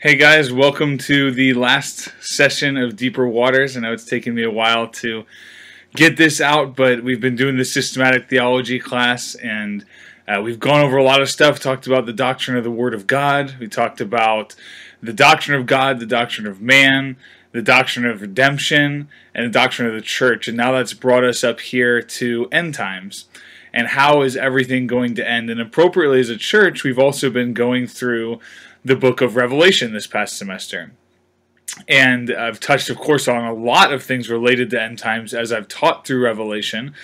Hey guys, welcome to the last session of Deeper Waters. I know it's taken me a while to get this out, but we've been doing the systematic theology class and uh, we've gone over a lot of stuff, talked about the doctrine of the Word of God, we talked about the doctrine of God, the doctrine of man, the doctrine of redemption, and the doctrine of the church. And now that's brought us up here to end times. And how is everything going to end? And appropriately, as a church, we've also been going through the book of Revelation this past semester. And I've touched, of course, on a lot of things related to end times as I've taught through Revelation.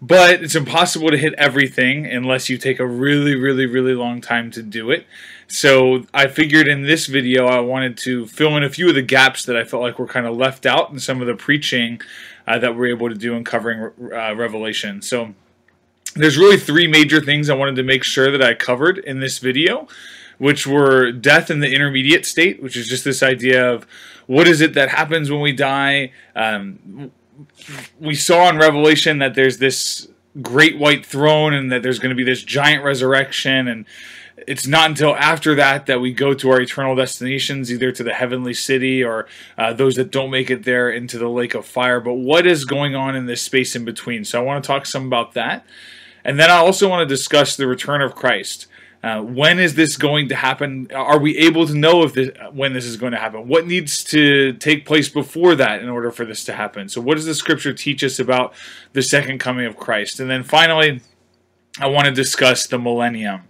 But it's impossible to hit everything unless you take a really, really, really long time to do it. So I figured in this video I wanted to fill in a few of the gaps that I felt like were kind of left out in some of the preaching uh, that we're able to do in covering uh, Revelation. So there's really three major things I wanted to make sure that I covered in this video which were death in the intermediate state, which is just this idea of what is it that happens when we die. Um, we saw in Revelation that there's this great white throne and that there's going to be this giant resurrection and it's not until after that that we go to our eternal destinations, either to the heavenly city or uh, those that don't make it there into the lake of fire. But what is going on in this space in between? So I want to talk some about that. And then I also want to discuss the return of Christ. Uh, when is this going to happen? Are we able to know if this, when this is going to happen? What needs to take place before that in order for this to happen? So, what does the scripture teach us about the second coming of Christ? And then finally, I want to discuss the millennium.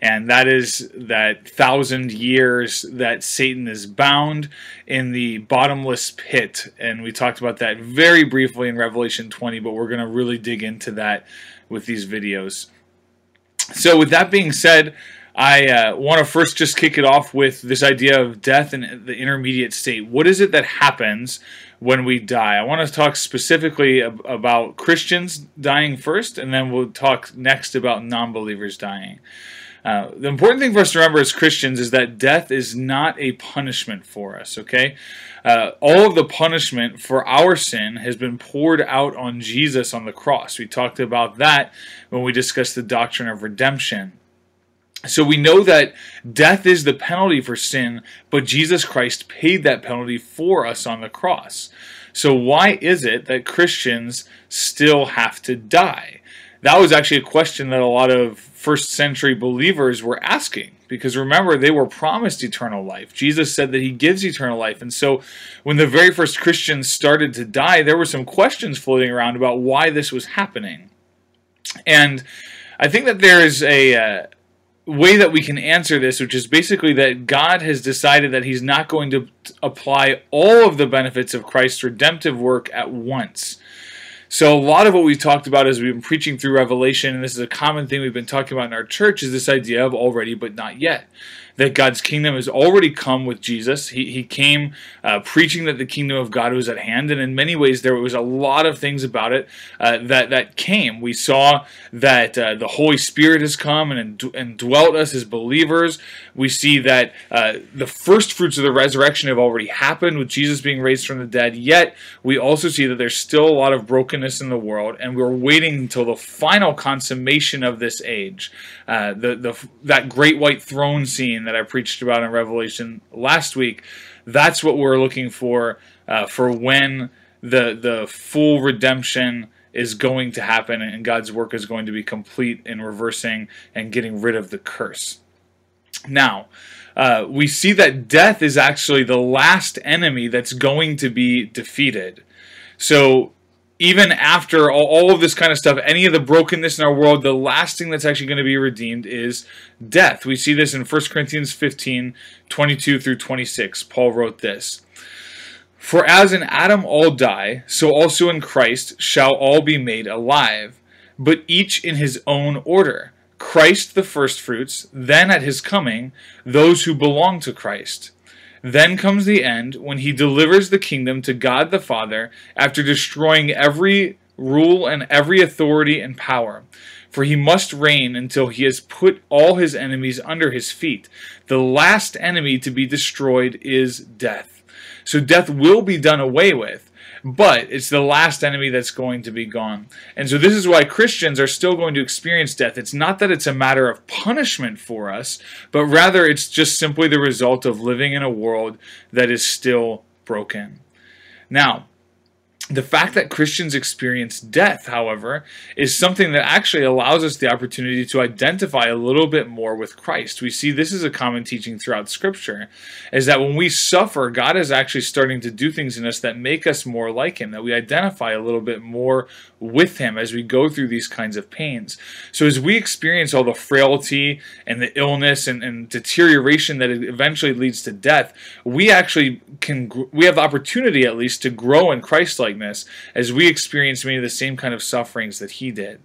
And that is that thousand years that Satan is bound in the bottomless pit. And we talked about that very briefly in Revelation 20, but we're going to really dig into that with these videos. So, with that being said, I uh, want to first just kick it off with this idea of death and the intermediate state. What is it that happens when we die? I want to talk specifically ab- about Christians dying first, and then we'll talk next about non believers dying. Uh, the important thing for us to remember as Christians is that death is not a punishment for us, okay? Uh, all of the punishment for our sin has been poured out on Jesus on the cross. We talked about that when we discussed the doctrine of redemption. So we know that death is the penalty for sin, but Jesus Christ paid that penalty for us on the cross. So why is it that Christians still have to die? That was actually a question that a lot of first century believers were asking because remember they were promised eternal life. Jesus said that he gives eternal life. And so when the very first christians started to die there were some questions floating around about why this was happening. And i think that there is a uh, way that we can answer this which is basically that god has decided that he's not going to apply all of the benefits of christ's redemptive work at once so a lot of what we've talked about as we've been preaching through Revelation, and this is a common thing we've been talking about in our church, is this idea of already but not yet that God's kingdom has already come with Jesus. He, he came uh, preaching that the kingdom of God was at hand, and in many ways there was a lot of things about it uh, that that came. We saw that uh, the Holy Spirit has come and, and dwelt us as believers. We see that uh, the first fruits of the resurrection have already happened with Jesus being raised from the dead. Yet we also see that there's still a lot of brokenness in the world, and we're waiting until the final consummation of this age. Uh, the the that great white throne scene that I preached about in Revelation last week. That's what we're looking for uh, for when the the full redemption is going to happen and God's work is going to be complete in reversing and getting rid of the curse. Now, uh, we see that death is actually the last enemy that's going to be defeated. So even after all, all, of this kind of stuff, any of the brokenness in our world, the last thing that's actually going to be redeemed is death. We see this in 1 Corinthians 15 22 through 26. Paul wrote this For as in Adam all die, so also in Christ shall all be made alive, but each in his own order. Christ the firstfruits, then at his coming, those who belong to Christ. Then comes the end when he delivers the kingdom to God the Father after destroying every rule and every authority and power. For he must reign until he has put all his enemies under his feet. The last enemy to be destroyed is death. So death will be done away with. But it's the last enemy that's going to be gone. And so this is why Christians are still going to experience death. It's not that it's a matter of punishment for us, but rather it's just simply the result of living in a world that is still broken. Now, the fact that Christians experience death, however, is something that actually allows us the opportunity to identify a little bit more with Christ. We see this is a common teaching throughout Scripture, is that when we suffer, God is actually starting to do things in us that make us more like Him, that we identify a little bit more with Him as we go through these kinds of pains. So as we experience all the frailty and the illness and, and deterioration that eventually leads to death, we actually can, we have the opportunity at least to grow in Christ like likeness, as we experience many of the same kind of sufferings that he did.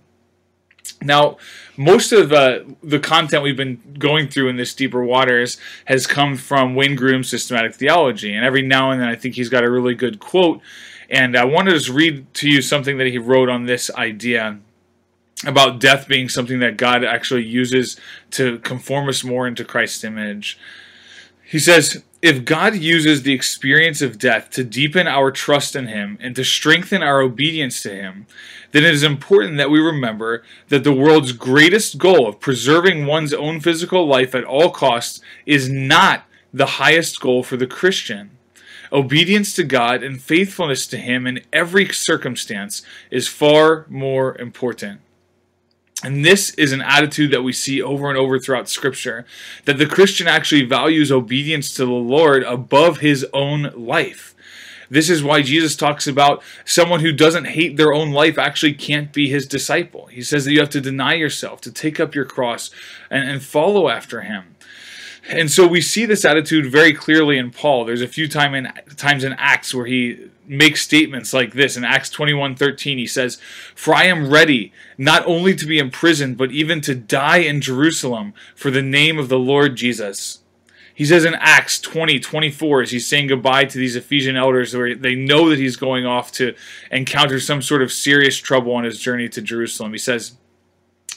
Now, most of uh, the content we've been going through in this deeper waters has come from Wayne Grudem's systematic theology, and every now and then I think he's got a really good quote. And I wanted to read to you something that he wrote on this idea about death being something that God actually uses to conform us more into Christ's image. He says, if God uses the experience of death to deepen our trust in Him and to strengthen our obedience to Him, then it is important that we remember that the world's greatest goal of preserving one's own physical life at all costs is not the highest goal for the Christian. Obedience to God and faithfulness to Him in every circumstance is far more important. And this is an attitude that we see over and over throughout Scripture that the Christian actually values obedience to the Lord above his own life. This is why Jesus talks about someone who doesn't hate their own life actually can't be his disciple. He says that you have to deny yourself, to take up your cross, and, and follow after him. And so we see this attitude very clearly in Paul. There's a few time in, times in Acts where he makes statements like this. In Acts 21:13 he says, "For I am ready not only to be imprisoned but even to die in Jerusalem for the name of the Lord Jesus." He says in Acts 20, 24, as he's saying goodbye to these Ephesian elders, where they know that he's going off to encounter some sort of serious trouble on his journey to Jerusalem. He says,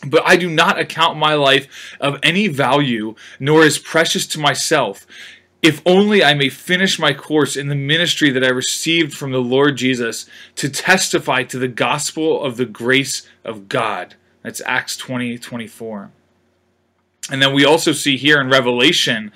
but I do not account my life of any value, nor as precious to myself, if only I may finish my course in the ministry that I received from the Lord Jesus to testify to the gospel of the grace of God. That's Acts 20 24. And then we also see here in Revelation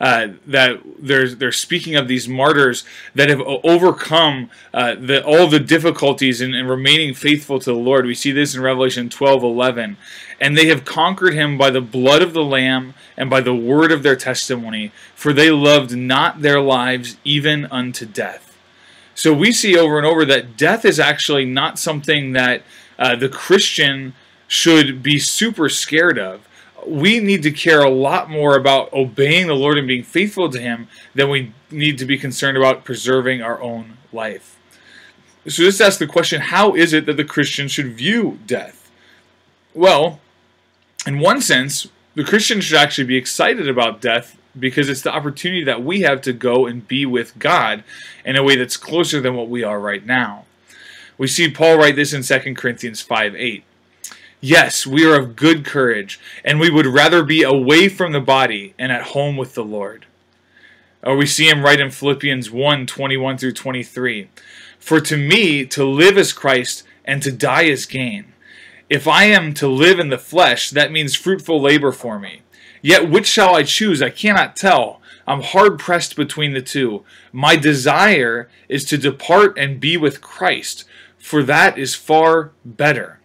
uh, that they're, they're speaking of these martyrs that have overcome uh, the, all the difficulties in, in, remaining faithful to the Lord. We see this in Revelation 12 11. And they have conquered him by the blood of the Lamb and by the word of their testimony, for they loved not their lives even unto death. So we see over and over that death is actually not something that uh, the Christian should be super scared of we need to care a lot more about obeying the Lord and being faithful to Him than we need to be concerned about preserving our own life. So this asks the question how is it that the Christian should view death? Well, in one sense, the Christian should actually be excited about death because it's the opportunity that we have to go and be with God in a way that's closer than what we are right now. We see Paul write this in 2 Corinthians 5 8. Yes, we are of good courage, and we would rather be away from the body and at home with the Lord. Or we see him write in Philippians 1 21 through 23. For to me, to live is Christ, and to die is gain. If I am to live in the flesh, that means fruitful labor for me. Yet which shall I choose? I cannot tell. I'm hard pressed between the two. My desire is to depart and be with Christ, for that is far better.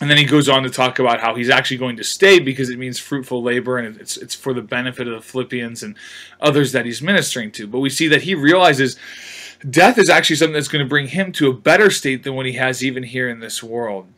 And then he goes on to talk about how he's actually going to stay because it means fruitful labor and it's it's for the benefit of the Philippians and others that he's ministering to. But we see that he realizes death is actually something that's going to bring him to a better state than what he has even here in this world.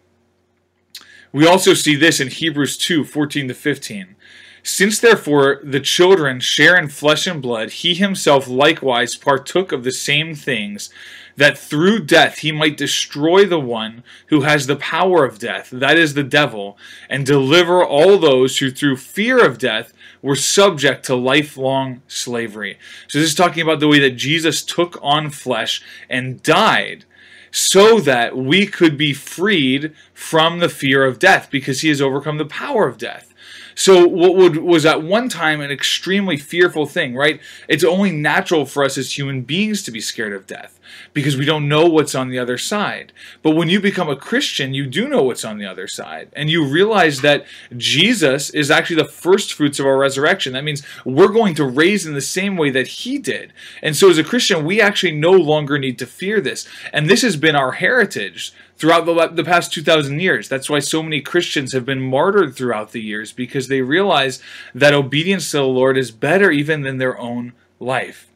We also see this in Hebrews 2 14 to 15. Since therefore the children share in flesh and blood, he himself likewise partook of the same things that through death he might destroy the one who has the power of death, that is the devil, and deliver all those who through fear of death were subject to lifelong slavery. So this is talking about the way that Jesus took on flesh and died so that we could be freed from the fear of death because he has overcome the power of death. So what would, was at one time an extremely fearful thing, right? It's only natural for us as human beings to be scared of death. Because we don't know what's on the other side. But when you become a Christian, you do know what's on the other side. And you realize that Jesus is actually the first fruits of our resurrection. That means we're going to raise in the same way that he did. And so as a Christian, we actually no longer need to fear this. And this has been our heritage throughout the, the past 2,000 years. That's why so many Christians have been martyred throughout the years because they realize that obedience to the Lord is better even than their own life.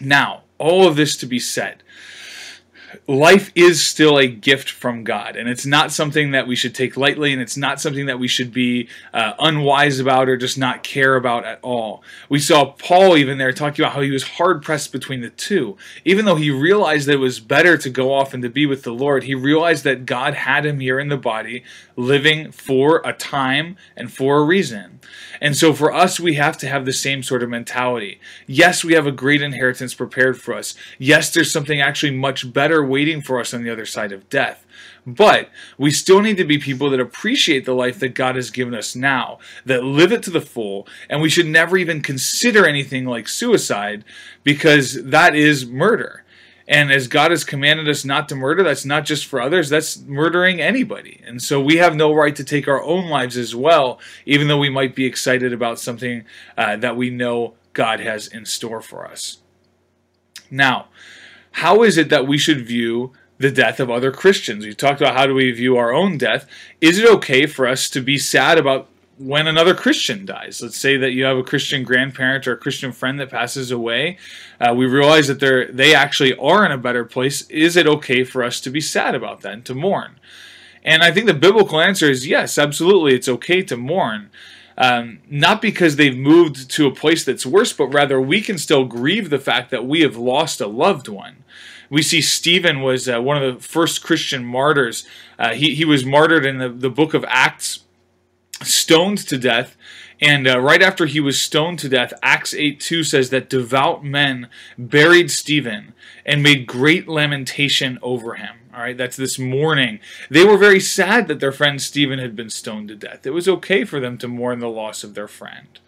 Now, all of this to be said, life is still a gift from God, and it's not something that we should take lightly, and it's not something that we should be uh, unwise about or just not care about at all. We saw Paul even there talking about how he was hard pressed between the two. Even though he realized that it was better to go off and to be with the Lord, he realized that God had him here in the body, living for a time and for a reason. And so for us, we have to have the same sort of mentality. Yes, we have a great inheritance prepared for us. Yes, there's something actually much better waiting for us on the other side of death. But we still need to be people that appreciate the life that God has given us now, that live it to the full, and we should never even consider anything like suicide because that is murder. And as God has commanded us not to murder, that's not just for others, that's murdering anybody. And so we have no right to take our own lives as well, even though we might be excited about something uh, that we know God has in store for us. Now, how is it that we should view the death of other Christians? We talked about how do we view our own death. Is it okay for us to be sad about when another Christian dies. Let's say that you have a Christian grandparent or a Christian friend that passes away. Uh, we realize that they're they actually are in a better place. Is it okay for us to be sad about that and to mourn? And I think the biblical answer is yes, absolutely. It's okay to mourn. Um, not because they've moved to a place that's worse, but rather we can still grieve the fact that we have lost a loved one. We see Stephen was uh, one of the first Christian martyrs. Uh, he, he was martyred in the, the book of Acts, stoned to death. And uh, right after he was stoned to death, Acts 8 2 says that devout men buried Stephen and made great lamentation over him. All right, that's this mourning. They were very sad that their friend Stephen had been stoned to death. It was okay for them to mourn the loss of their friend.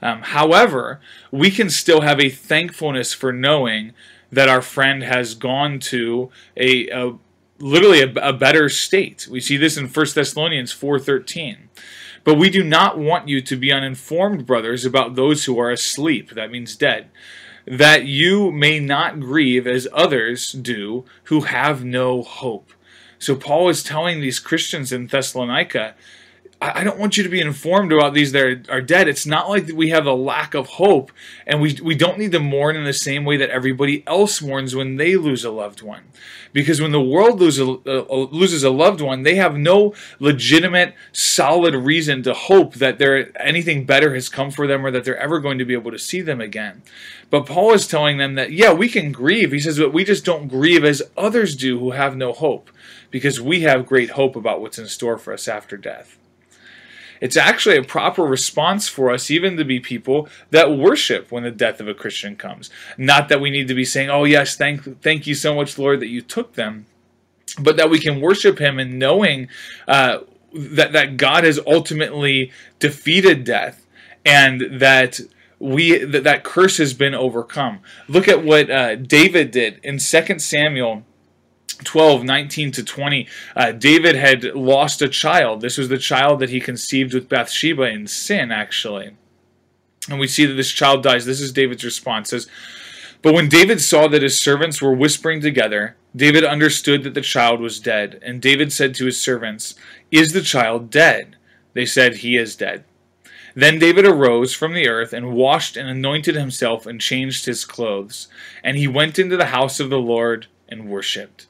Um, however, we can still have a thankfulness for knowing that our friend has gone to a, a literally a, a better state. We see this in 1 Thessalonians 4:13. But we do not want you to be uninformed, brothers, about those who are asleep. That means dead. That you may not grieve as others do who have no hope. So Paul is telling these Christians in Thessalonica I don't want you to be informed about these that are, dead. It's not like we have a lack of hope, and we we don't need to mourn in the same way that everybody else mourns when they lose a loved one. Because when the world loses a, loses a loved one, they have no legitimate, solid reason to hope that there anything better has come for them or that they're ever going to be able to see them again. But Paul is telling them that yeah, we can grieve. He says, but we just don't grieve as others do who have no hope, because we have great hope about what's in store for us after death. It's actually a proper response for us, even to be people that worship when the death of a Christian comes. Not that we need to be saying, "Oh yes, thank thank you so much, Lord, that you took them," but that we can worship Him and knowing uh, that that God has ultimately defeated death and that we that, that curse has been overcome. Look at what uh, David did in 2 Samuel 12, 19 to 20, uh, David had lost a child. This was the child that he conceived with Bathsheba in sin, actually. And we see that this child dies. This is David's response. It says, But when David saw that his servants were whispering together, David understood that the child was dead. And David said to his servants, Is the child dead? They said, He is dead. Then David arose from the earth and washed and anointed himself and changed his clothes. And he went into the house of the Lord and worshipped.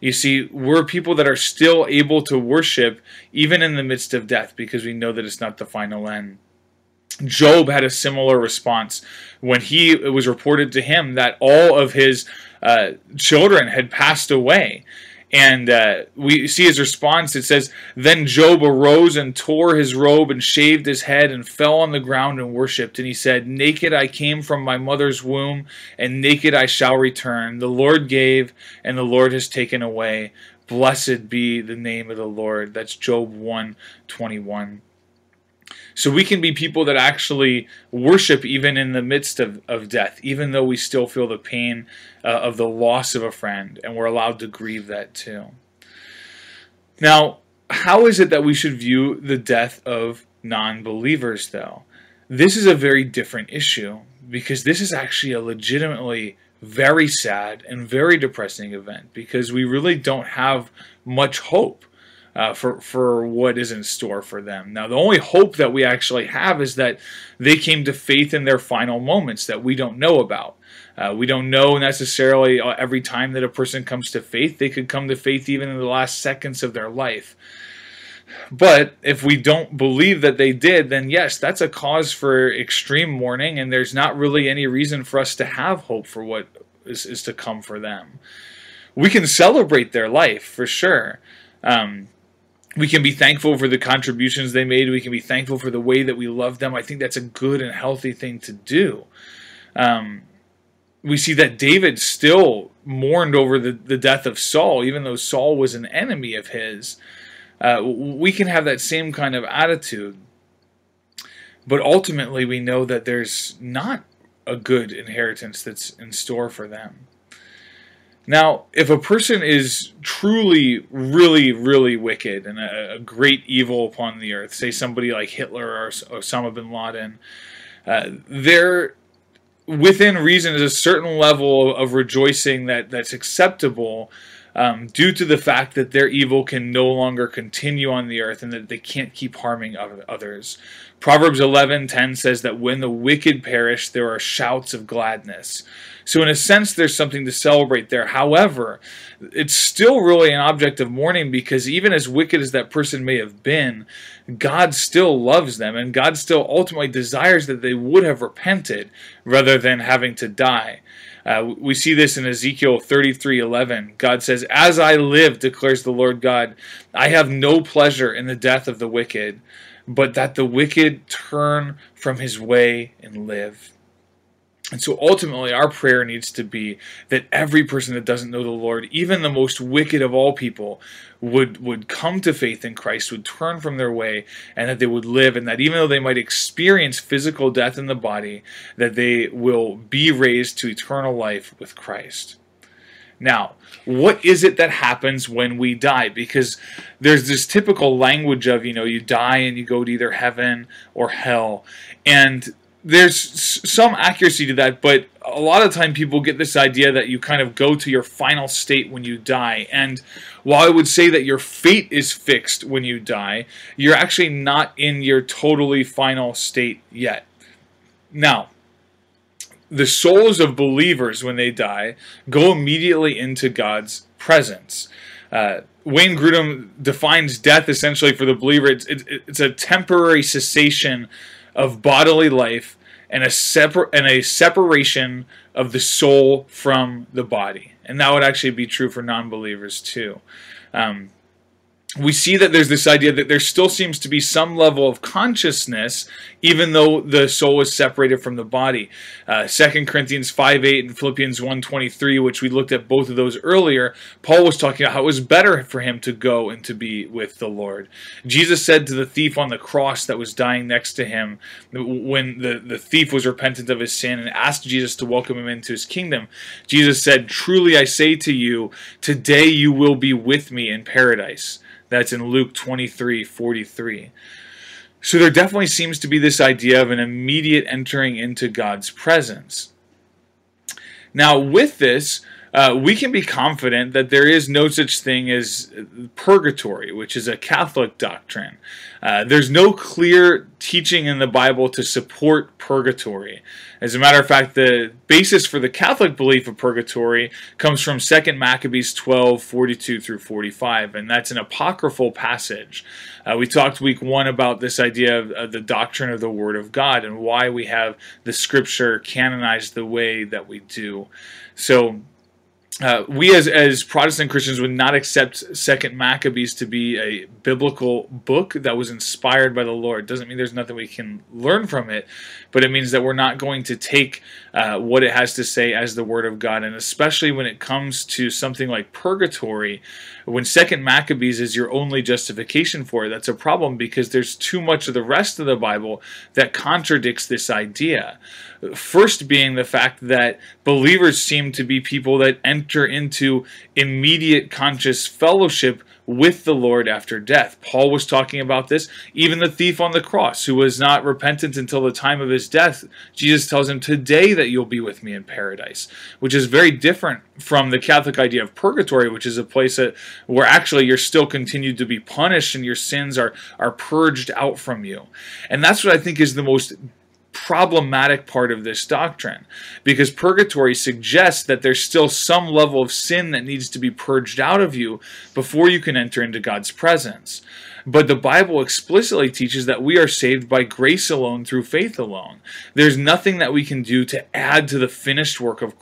You see, we're people that are still able to worship even in the midst of death because we know that it's not the final end. Job had a similar response when he it was reported to him that all of his uh, children had passed away. And uh, we see his response. It says, Then Job arose and tore his robe and shaved his head and fell on the ground and worshipped. And he said, Naked I came from my mother's womb, and naked I shall return. The Lord gave, and the Lord has taken away. Blessed be the name of the Lord. That's Job 1 21. So we can be people that actually worship even in the midst of, of death, even though we still feel the pain uh, of the loss of a friend, and we're allowed to grieve that too. Now, how is it that we should view the death of non believers, though? This is a very different issue because this is actually a legitimately very sad and very depressing event because we really don't have much hope uh, for for what is in store for them. Now, the only hope that we actually have is that they came to faith in their final moments that we don't know about. Uh, we don't know necessarily uh, every time that a person comes to faith. They could come to faith even in the last seconds of their life. But if we don't believe that they did, then yes, that's a cause for extreme mourning, and there's not really any reason for us to have hope for what is, is to come for them. We can celebrate their life for sure. Um, we can be thankful for the contributions they made. We can be thankful for the way that we love them. I think that's a good and healthy thing to do. Um, we see that David still mourned over the, the death of Saul, even though Saul was an enemy of his. Uh, we can have that same kind of attitude. But ultimately, we know that there's not a good inheritance that's in store for them. Now, if a person is truly, really, really wicked and a, a great evil upon the earth, say somebody like Hitler or Osama bin Laden, uh, there, within reason, is a certain level of rejoicing that that's acceptable um, due to the fact that their evil can no longer continue on the earth and that they can't keep harming others. Proverbs 11:10 says that when the wicked perish, there are shouts of gladness. So in a sense, there's something to celebrate there. However, it's still really an object of mourning because even as wicked as that person may have been, God still loves them and God still ultimately desires that they would have repented rather than having to die. Uh, we see this in Ezekiel 33:11. God says, "As I live," declares the Lord God, "I have no pleasure in the death of the wicked, but that the wicked turn from his way and live." And so ultimately, our prayer needs to be that every person that doesn't know the Lord, even the most wicked of all people, would, would come to faith in Christ, would turn from their way, and that they would live, and that even though they might experience physical death in the body, that they will be raised to eternal life with Christ. Now, what is it that happens when we die? Because there's this typical language of, you know, you die and you go to either heaven or hell. And there's some accuracy to that, but a lot of time people get this idea that you kind of go to your final state when you die. And while I would say that your fate is fixed when you die, you're actually not in your totally final state yet. Now, the souls of believers, when they die, go immediately into God's presence. Uh, Wayne Grudem defines death essentially for the believer. It's, it, it's a temporary cessation of bodily life and a separ- and a separation of the soul from the body. And that would actually be true for non-believers too. Um, we see that there's this idea that there still seems to be some level of consciousness even though the soul is separated from the body. Uh, corinthians 5 8 and philippians 1 23 which we looked at both of those earlier paul was talking about how it was better for him to go and to be with the lord. Jesus said to the thief on the cross that was dying next to him when the, the thief was repentant of his sin and asked jesus to welcome him into his kingdom jesus said truly i say to you today you will be with me in paradise that's in Luke 23 43. So there definitely seems to be this idea of an immediate entering into God's presence. Now, with this, uh, we can be confident that there is no such thing as purgatory, which is a Catholic doctrine. Uh, there's no clear teaching in the Bible to support purgatory. As a matter of fact, the basis for the Catholic belief of purgatory comes from 2 Maccabees 12 42 through 45, and that's an apocryphal passage. Uh, we talked week one about this idea of, of the doctrine of the Word of God and why we have the Scripture canonized the way that we do. So, uh, we as, as Protestant Christians would not accept Second Maccabees to be a biblical book that was inspired by the Lord. Doesn't mean there's nothing we can learn from it, but it means that we're not going to take uh, what it has to say as the Word of God. And especially when it comes to something like purgatory, when Second Maccabees is your only justification for it, that's a problem because there's too much of the rest of the Bible that contradicts this idea. First, being the fact that believers seem to be people that enter into immediate conscious fellowship with the Lord after death. Paul was talking about this. Even the thief on the cross, who was not repentant until the time of his death, Jesus tells him, Today that you'll be with me in paradise, which is very different from the Catholic idea of purgatory, which is a place that, where actually you're still continued to be punished and your sins are, are purged out from you. And that's what I think is the most problematic part of this doctrine because purgatory suggests that there's still some level of sin that needs to be purged out of you before you can enter into God's presence. But the Bible explicitly teaches that we are saved by grace alone through faith alone. There's nothing that we can do to add to the finished work of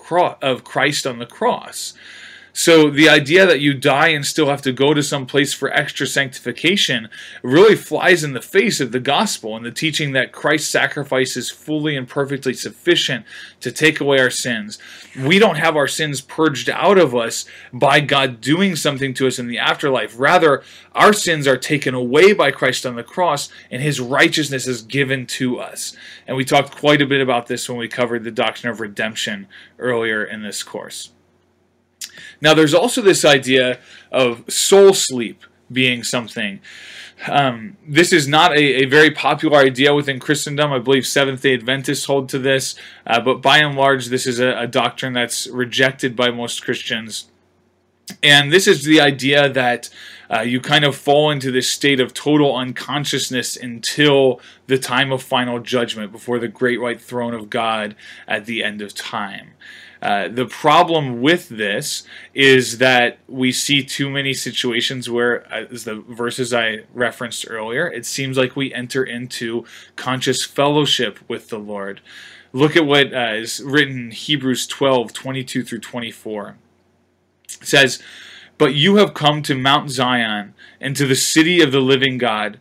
Christ on the cross. So the idea that you die and still have to go to some place for extra sanctification really flies in the face of the gospel and the teaching that Christ's sacrifice is fully and perfectly sufficient to take away our sins. We don't have our sins purged out of us by God doing something to us in the afterlife. Rather, our sins are taken away by Christ on the cross and his righteousness is given to us. And we talked quite a bit about this when we covered the doctrine of redemption earlier in this course. Now, there's also this idea of soul sleep being something. Um, this is not a, a, very popular idea within Christendom. I believe Seventh day Adventists hold to this, uh, but by and large, this is a, a doctrine that's rejected by most Christians. And this is the idea that uh, you kind of fall into this state of total unconsciousness until the time of final judgment before the great white throne of God at the end of time. Uh, the problem with this is that we see too many situations where, uh, as the verses I referenced earlier, it seems like we enter into conscious fellowship with the Lord. Look at what uh, is written in Hebrews 12 22 through 24. It says, But you have come to Mount Zion and to the city of the living God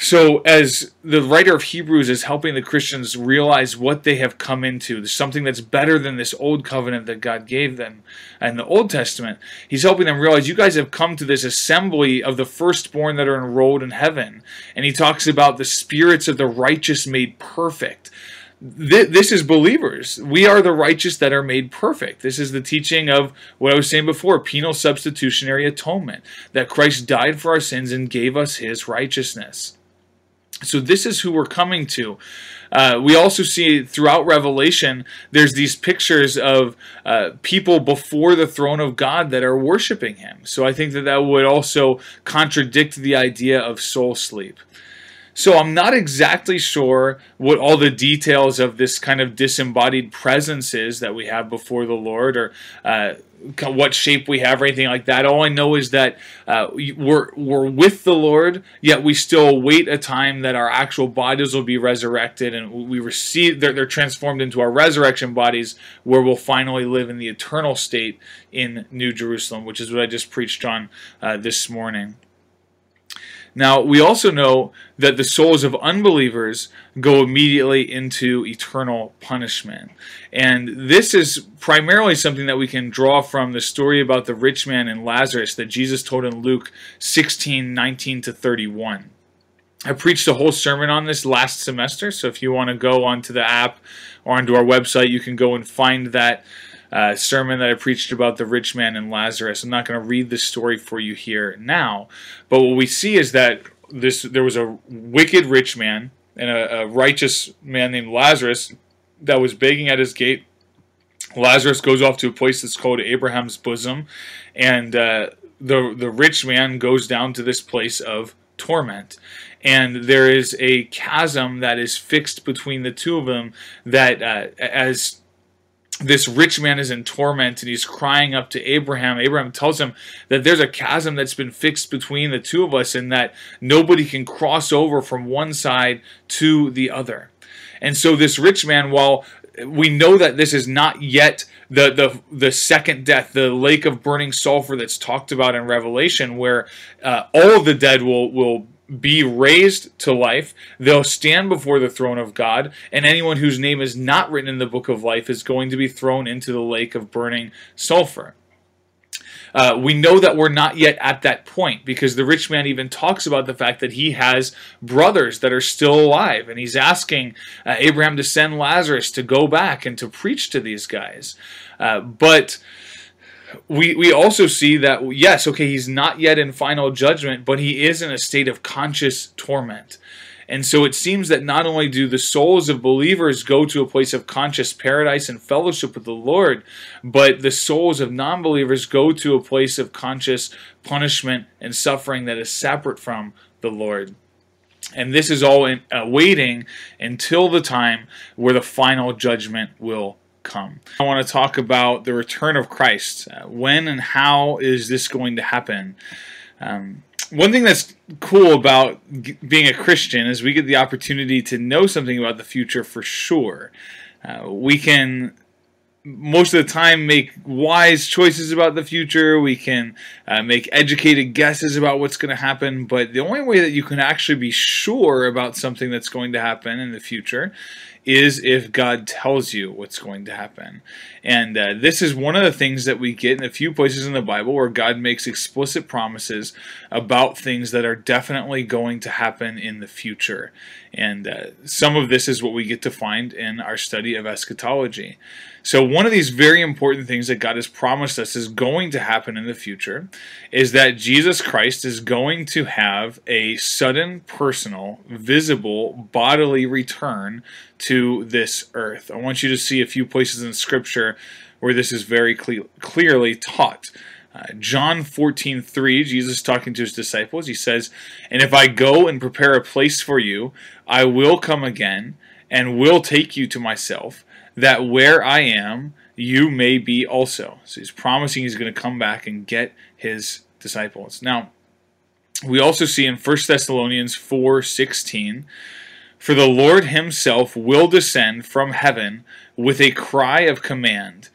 So, as the writer of Hebrews is helping the Christians realize what they have come into, something that's better than this old covenant that God gave them in the Old Testament. He's helping them realize you guys have come to this assembly of the firstborn that are enrolled in heaven. And he talks about the spirits of the righteous made perfect. This is believers. We are the righteous that are made perfect. This is the teaching of what I was saying before penal substitutionary atonement, that Christ died for our sins and gave us his righteousness. So this is who we're coming to. Uh, we also see throughout Revelation, there's these pictures of uh, people before the throne of God that are worshiping Him. So I think that that would also contradict the idea of soul sleep. So I'm not exactly sure what all the details of this kind of disembodied presence is that we have before the Lord, or uh, what shape we have or anything like that. All I know is that uh, we're we're with the Lord, yet we still wait a time that our actual bodies will be resurrected, and we receive they're, they're transformed into our resurrection bodies, where we'll finally live in the eternal state in New Jerusalem, which is what I just preached on uh, this morning. Now, we also know that the souls of unbelievers go immediately into eternal punishment. And this is primarily something that we can draw from the story about the rich man and Lazarus that Jesus told in Luke 16 19 to 31. I preached a whole sermon on this last semester, so if you want to go onto the app or onto our website, you can go and find that uh, sermon that I preached about the rich man and Lazarus. I'm not going to read the story for you here now, but what we see is that this there was a wicked rich man and a, a righteous man named Lazarus that was begging at his gate. Lazarus goes off to a place that's called Abraham's bosom, and uh, the the rich man goes down to this place of torment. and there is a chasm that is fixed between the two of them that uh, as this rich man is in torment and he's crying up to Abraham. Abraham tells him that there's a chasm that's been fixed between the two of us and that nobody can cross over from one side to the other. And so this rich man, while we know that this is not yet the, the the second death, the lake of burning sulfur that's talked about in Revelation, where uh, all the dead will will be raised to life. They'll stand before the throne of God, and anyone whose name is not written in the book of life is going to be thrown into the lake of burning sulfur. Uh, we know that we're not yet at that point because the rich man even talks about the fact that he has brothers that are still alive, and he's asking uh, Abraham to send Lazarus to go back and to preach to these guys. Uh, but we we also see that yes, okay, he's not yet in final judgment, but he is in a state of conscious torment. And so it seems that not only do the souls of believers go to a place of conscious paradise and fellowship with the Lord, but the souls of non believers go to a place of conscious punishment and suffering that is separate from the Lord. And this is all in, uh, waiting until the time where the final judgment will come. I want to talk about the return of Christ. Uh, when and how is this going to happen? Um, one thing that's cool about g- being a Christian is we get the opportunity to know something about the future for sure. Uh, we can most of the time make wise choices about the future. We can uh, make educated guesses about what's going to happen. But the only way that you can actually be sure about something that's going to happen in the future is if God tells you what's going to happen. And uh, this is one of the things that we get in a few places in the Bible where God makes explicit promises about things that are definitely going to happen in the future. And uh, some of this is what we get to find in our study of eschatology. So, one of these very important things that God has promised us is going to happen in the future is that Jesus Christ is going to have a sudden, personal, visible, bodily return to this earth. I want you to see a few places in Scripture where this is very cle- clearly taught. Uh, John 14, 3, Jesus talking to his disciples, he says, And if I go and prepare a place for you, I will come again and will take you to myself, that where I am, you may be also. So he's promising he's going to come back and get his disciples. Now, we also see in 1 Thessalonians 4 16, for the Lord himself will descend from heaven with a cry of command,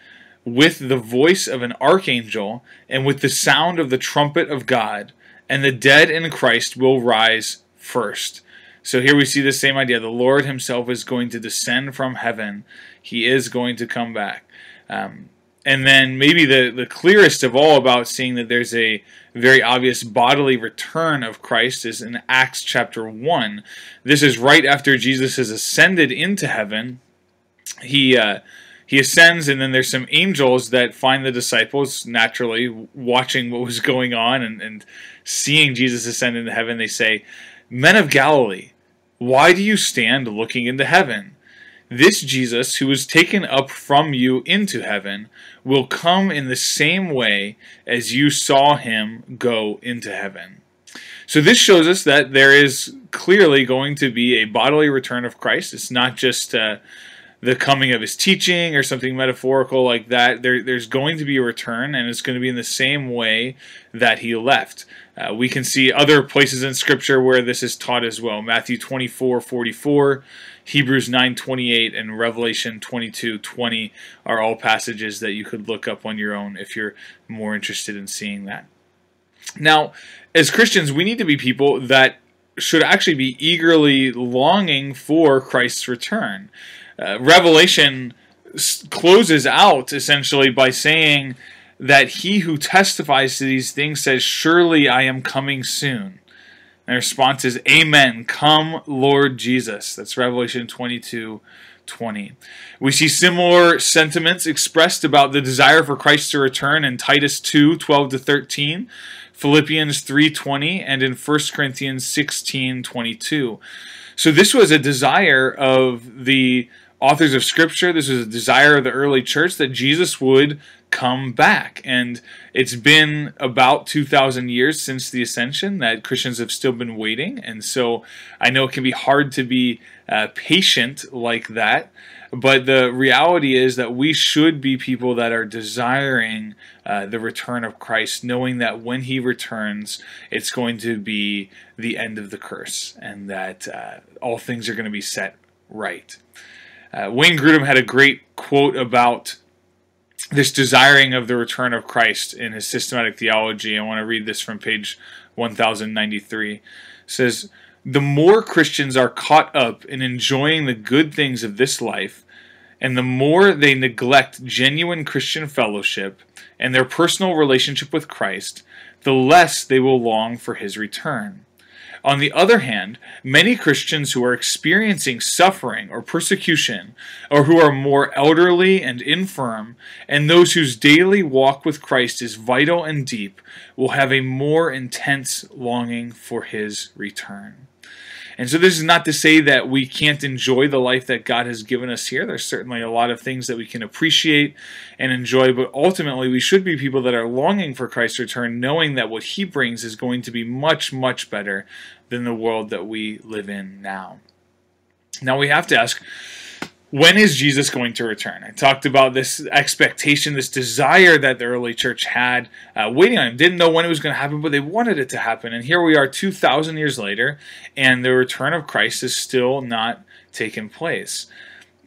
with the voice of an archangel, and with the sound of the trumpet of God, and the dead in Christ will rise first. So here we see the same idea. The Lord himself is going to descend from heaven, he is going to come back. Um, and then maybe the, the clearest of all about seeing that there's a very obvious bodily return of Christ is in Acts chapter 1. This is right after Jesus has ascended into heaven. He uh, he ascends, and then there's some angels that find the disciples naturally watching what was going on and, and seeing Jesus ascend into heaven. They say, Men of Galilee, why do you stand looking into heaven? This Jesus, who was taken up from you into heaven, will come in the same way as you saw him go into heaven. So, this shows us that there is clearly going to be a bodily return of Christ. It's not just uh, the coming of his teaching or something metaphorical like that. There, there's going to be a return, and it's going to be in the same way that he left. Uh, we can see other places in Scripture where this is taught as well. Matthew 24 44. Hebrews 9:28 and Revelation 22:20 are all passages that you could look up on your own if you're more interested in seeing that. Now, as Christians, we need to be people that should actually be eagerly longing for Christ's return. Uh, Revelation closes out essentially by saying that he who testifies to these things says, Surely I am coming soon. And the response is, Amen. Come, Lord Jesus. That's Revelation 22 20. We see similar sentiments expressed about the desire for Christ to return in Titus 2 12 to 13, Philippians 3 20, and in 1 Corinthians 16 22. So this was a desire of the authors of Scripture. This was a desire of the early church that Jesus would come back. And it's been about 2,000 years since the ascension that Christians have still been waiting. And so I know it can be hard to be uh, patient like that. But the reality is that we should be people that are desiring uh, the return of Christ, knowing that when he returns, it's going to be the end of the curse and that uh, all things are going to be set right. Uh, Wayne Grudem had a great quote about this desiring of the return of Christ in his systematic theology. I want to read this from page 1093. It says, The more Christians are caught up in enjoying the good things of this life, and the more they neglect genuine Christian fellowship and their personal relationship with Christ, the less they will long for his return. On the other hand, many Christians who are experiencing suffering or persecution, or who are more elderly and infirm, and those whose daily walk with Christ is vital and deep, will have a more intense longing for his return. And so, this is not to say that we can't enjoy the life that God has given us here. There's certainly a lot of things that we can appreciate and enjoy, but ultimately, we should be people that are longing for Christ's return, knowing that what He brings is going to be much, much better than the world that we live in now. Now, we have to ask when is Jesus going to return? I talked about this expectation, this desire that the early church had, uh, waiting on him. Didn't know when it was going to happen, but they wanted it to happen. And here we are 2,000 years later, and the return of Christ is still not taken place.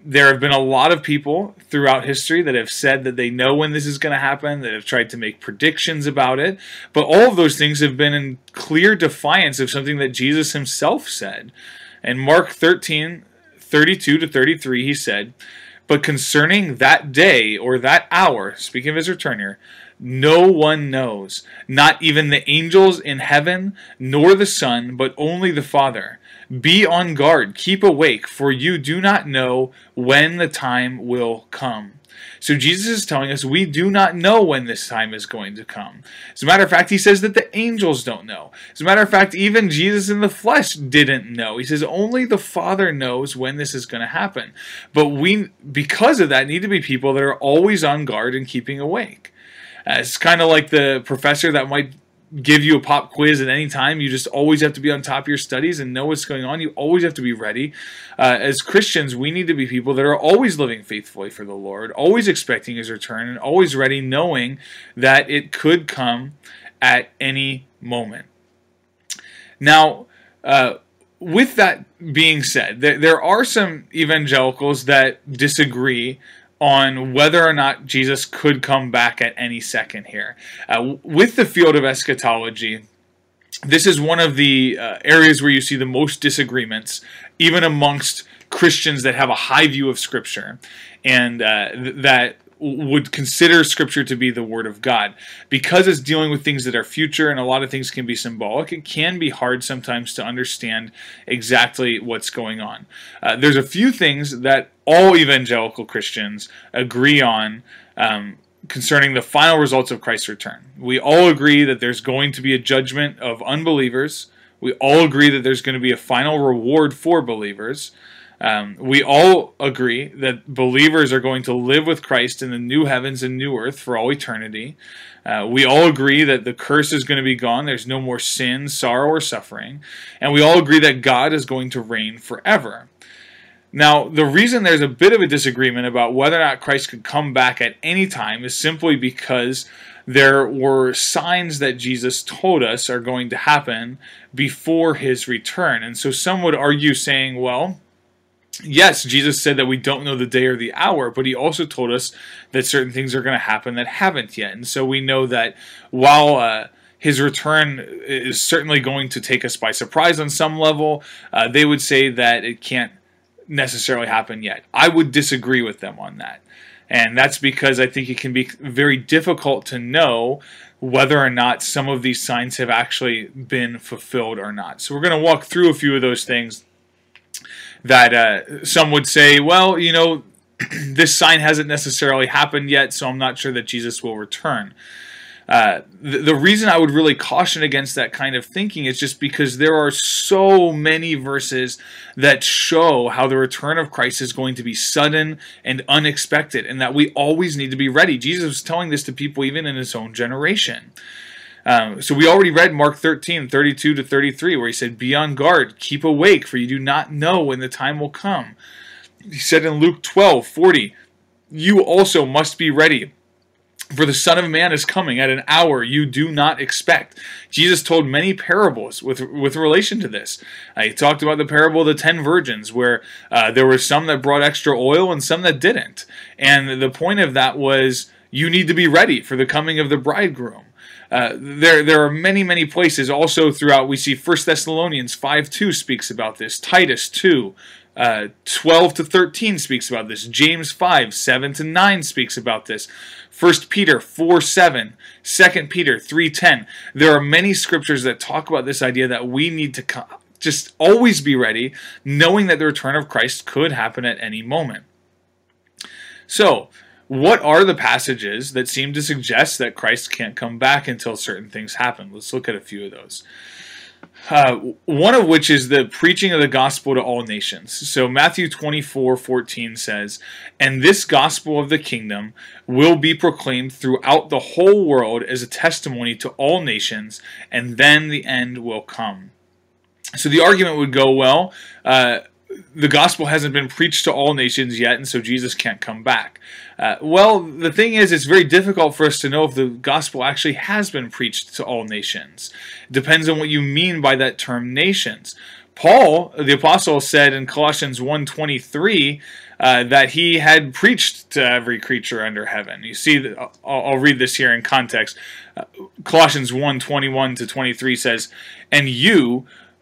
There have been a lot of people throughout history that have said that they know when this is going to happen, that have tried to make predictions about it, but all of those things have been in clear defiance of something that Jesus himself said. And Mark 13, 32 to 33, he said, But concerning that day or that hour, speaking of his return here, no one knows, not even the angels in heaven, nor the Son, but only the Father. Be on guard, keep awake, for you do not know when the time will come. So Jesus is telling us we do not know when this time is going to come. As a matter of fact, he says that the angels don't know. As a matter of fact, even Jesus in the flesh didn't know. He says only the Father knows when this is going to happen. But we, because of that, need to be people that are always on guard and keeping awake. Uh, it's kind of like the professor that might give you a pop quiz at any time. You just always have to be on top of your studies and know what's going on. You always have to be ready. Uh, as Christians, we need to be people that are always living faithfully for the Lord, always expecting His return, and always ready, knowing that it could come at any moment. Now, uh, with that being said, there, there are some evangelicals that disagree on whether or not Jesus could come back at any second here. Uh, with the field of eschatology, this is one of the uh, areas where you see the most disagreements, even amongst Christians that have a high view of Scripture and uh, th- that would consider scripture to be the word of God. Because it's dealing with things that are future and a lot of things can be symbolic, it can be hard sometimes to understand exactly what's going on. Uh, there's a few things that all evangelical Christians agree on. Um, concerning the final results of Christ's return. We all agree that there's going to be a judgment of unbelievers. We all agree that there's going to be a final reward for believers. Um, we all agree that believers are going to live with Christ in the new heavens and new earth for all eternity. Uh, we all agree that the curse is going to be gone. There's no more sin, sorrow, or suffering. And we all agree that God is going to reign forever. Now, the reason there's a bit of a disagreement about whether or not Christ could come back at any time is simply because there were signs that Jesus told us are going to happen before his return. And so some would argue saying, well, yes, Jesus said that we don't know the day or the hour, but he also told us that certain things are going to happen that haven't yet. And so we know that while uh, his return is certainly going to take us by surprise on some level, uh, they would say that it can't necessarily happen yet. I would disagree with them on that. And that's because I think it can be very difficult to know whether or not some of these signs have actually been fulfilled or not. So we're going to walk through a few of those things that uh, some would say, well, you know, this sign hasn't necessarily happened yet, so I'm not sure that Jesus will return. Uh, the, the reason I would really caution against that kind of thinking is just because there are so many verses that show how the return of Christ is going to be sudden and unexpected, and that we always need to be ready. Jesus was telling this to people even in his own generation. Um, so we already read Mark 13, 32 to 33, where he said, Be on guard, keep awake, for you do not know when the time will come. He said in Luke 12, 40, You also must be ready. For the Son of Man is coming at an hour you do not expect. Jesus told many parables with with relation to this. Uh, he talked about the parable of the ten virgins, where uh, there were some that brought extra oil and some that didn't. And the point of that was you need to be ready for the coming of the bridegroom. Uh, there, there are many, many places also throughout. We see 1 Thessalonians 5 2 speaks about this, Titus 2, uh, 12 to 13 speaks about this, James 5 7 to 9 speaks about this, 1 Peter 4 7, 2 Peter 3 10. There are many scriptures that talk about this idea that we need to just always be ready, knowing that the return of Christ could happen at any moment. So, what are the passages that seem to suggest that Christ can't come back until certain things happen? Let's look at a few of those. Uh, one of which is the preaching of the gospel to all nations. So Matthew 24 14 says, And this gospel of the kingdom will be proclaimed throughout the whole world as a testimony to all nations, and then the end will come. So the argument would go, well, uh, the gospel hasn't been preached to all nations yet, and so Jesus can't come back. Uh, well, the thing is, it's very difficult for us to know if the gospel actually has been preached to all nations. It depends on what you mean by that term nations. Paul, the apostle, said in Colossians 1.23 uh, that he had preached to every creature under heaven. You see, I'll, I'll read this here in context. Uh, Colossians 1.21 to 23 says, And you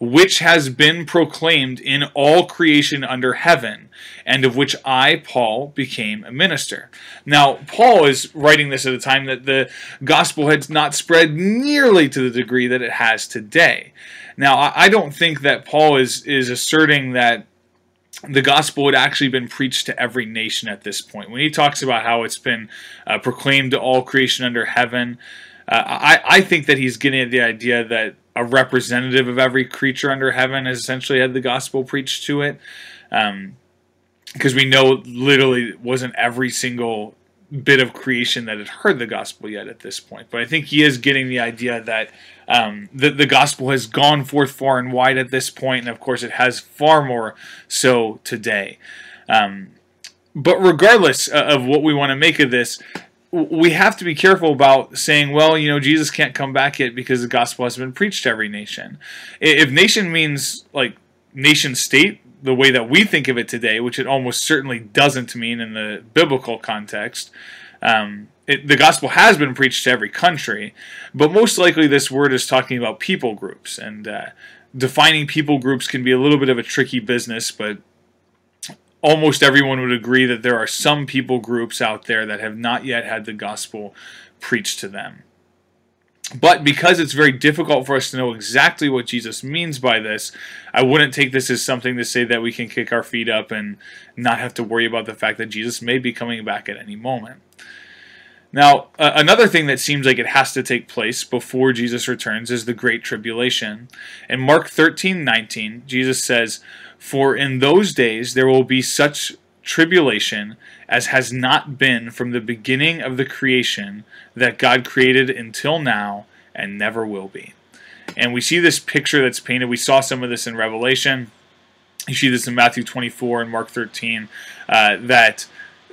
which has been proclaimed in all creation under heaven, and of which I, Paul, became a minister. Now, Paul is writing this at a time that the gospel had not spread nearly to the degree that it has today. Now, I don't think that Paul is, is asserting that the gospel had actually been preached to every nation at this point. When he talks about how it's been uh, proclaimed to all creation under heaven, uh, I, I think that he's getting at the idea that a representative of every creature under heaven has essentially had the gospel preached to it. Because um, we know literally wasn't every single bit of creation that had heard the gospel yet at this point. But I think he is getting the idea that um, the, the gospel has gone forth far and wide at this point, and of course it has far more so today. Um, but regardless uh, of what we want to make of this, we have to be careful about saying, well, you know, Jesus can't come back yet because the gospel has been preached to every nation. If nation means like nation state, the way that we think of it today, which it almost certainly doesn't mean in the biblical context, um, it, the gospel has been preached to every country, but most likely this word is talking about people groups. And uh, defining people groups can be a little bit of a tricky business, but almost everyone would agree that there are some people groups out there that have not yet had the gospel preached to them. But because it's very difficult for us to know exactly what Jesus means by this, I wouldn't take this as something to say that we can kick our feet up and not have to worry about the fact that Jesus may be coming back at any moment. Now, uh, another thing that seems like it has to take place before Jesus returns is the Great Tribulation. In Mark 13 19, Jesus says, For in those days there will be such tribulation as has not been from the beginning of the creation that God created until now and never will be. And we see this picture that's painted. We saw some of this in Revelation. You see this in Matthew 24 and Mark 13. Uh, that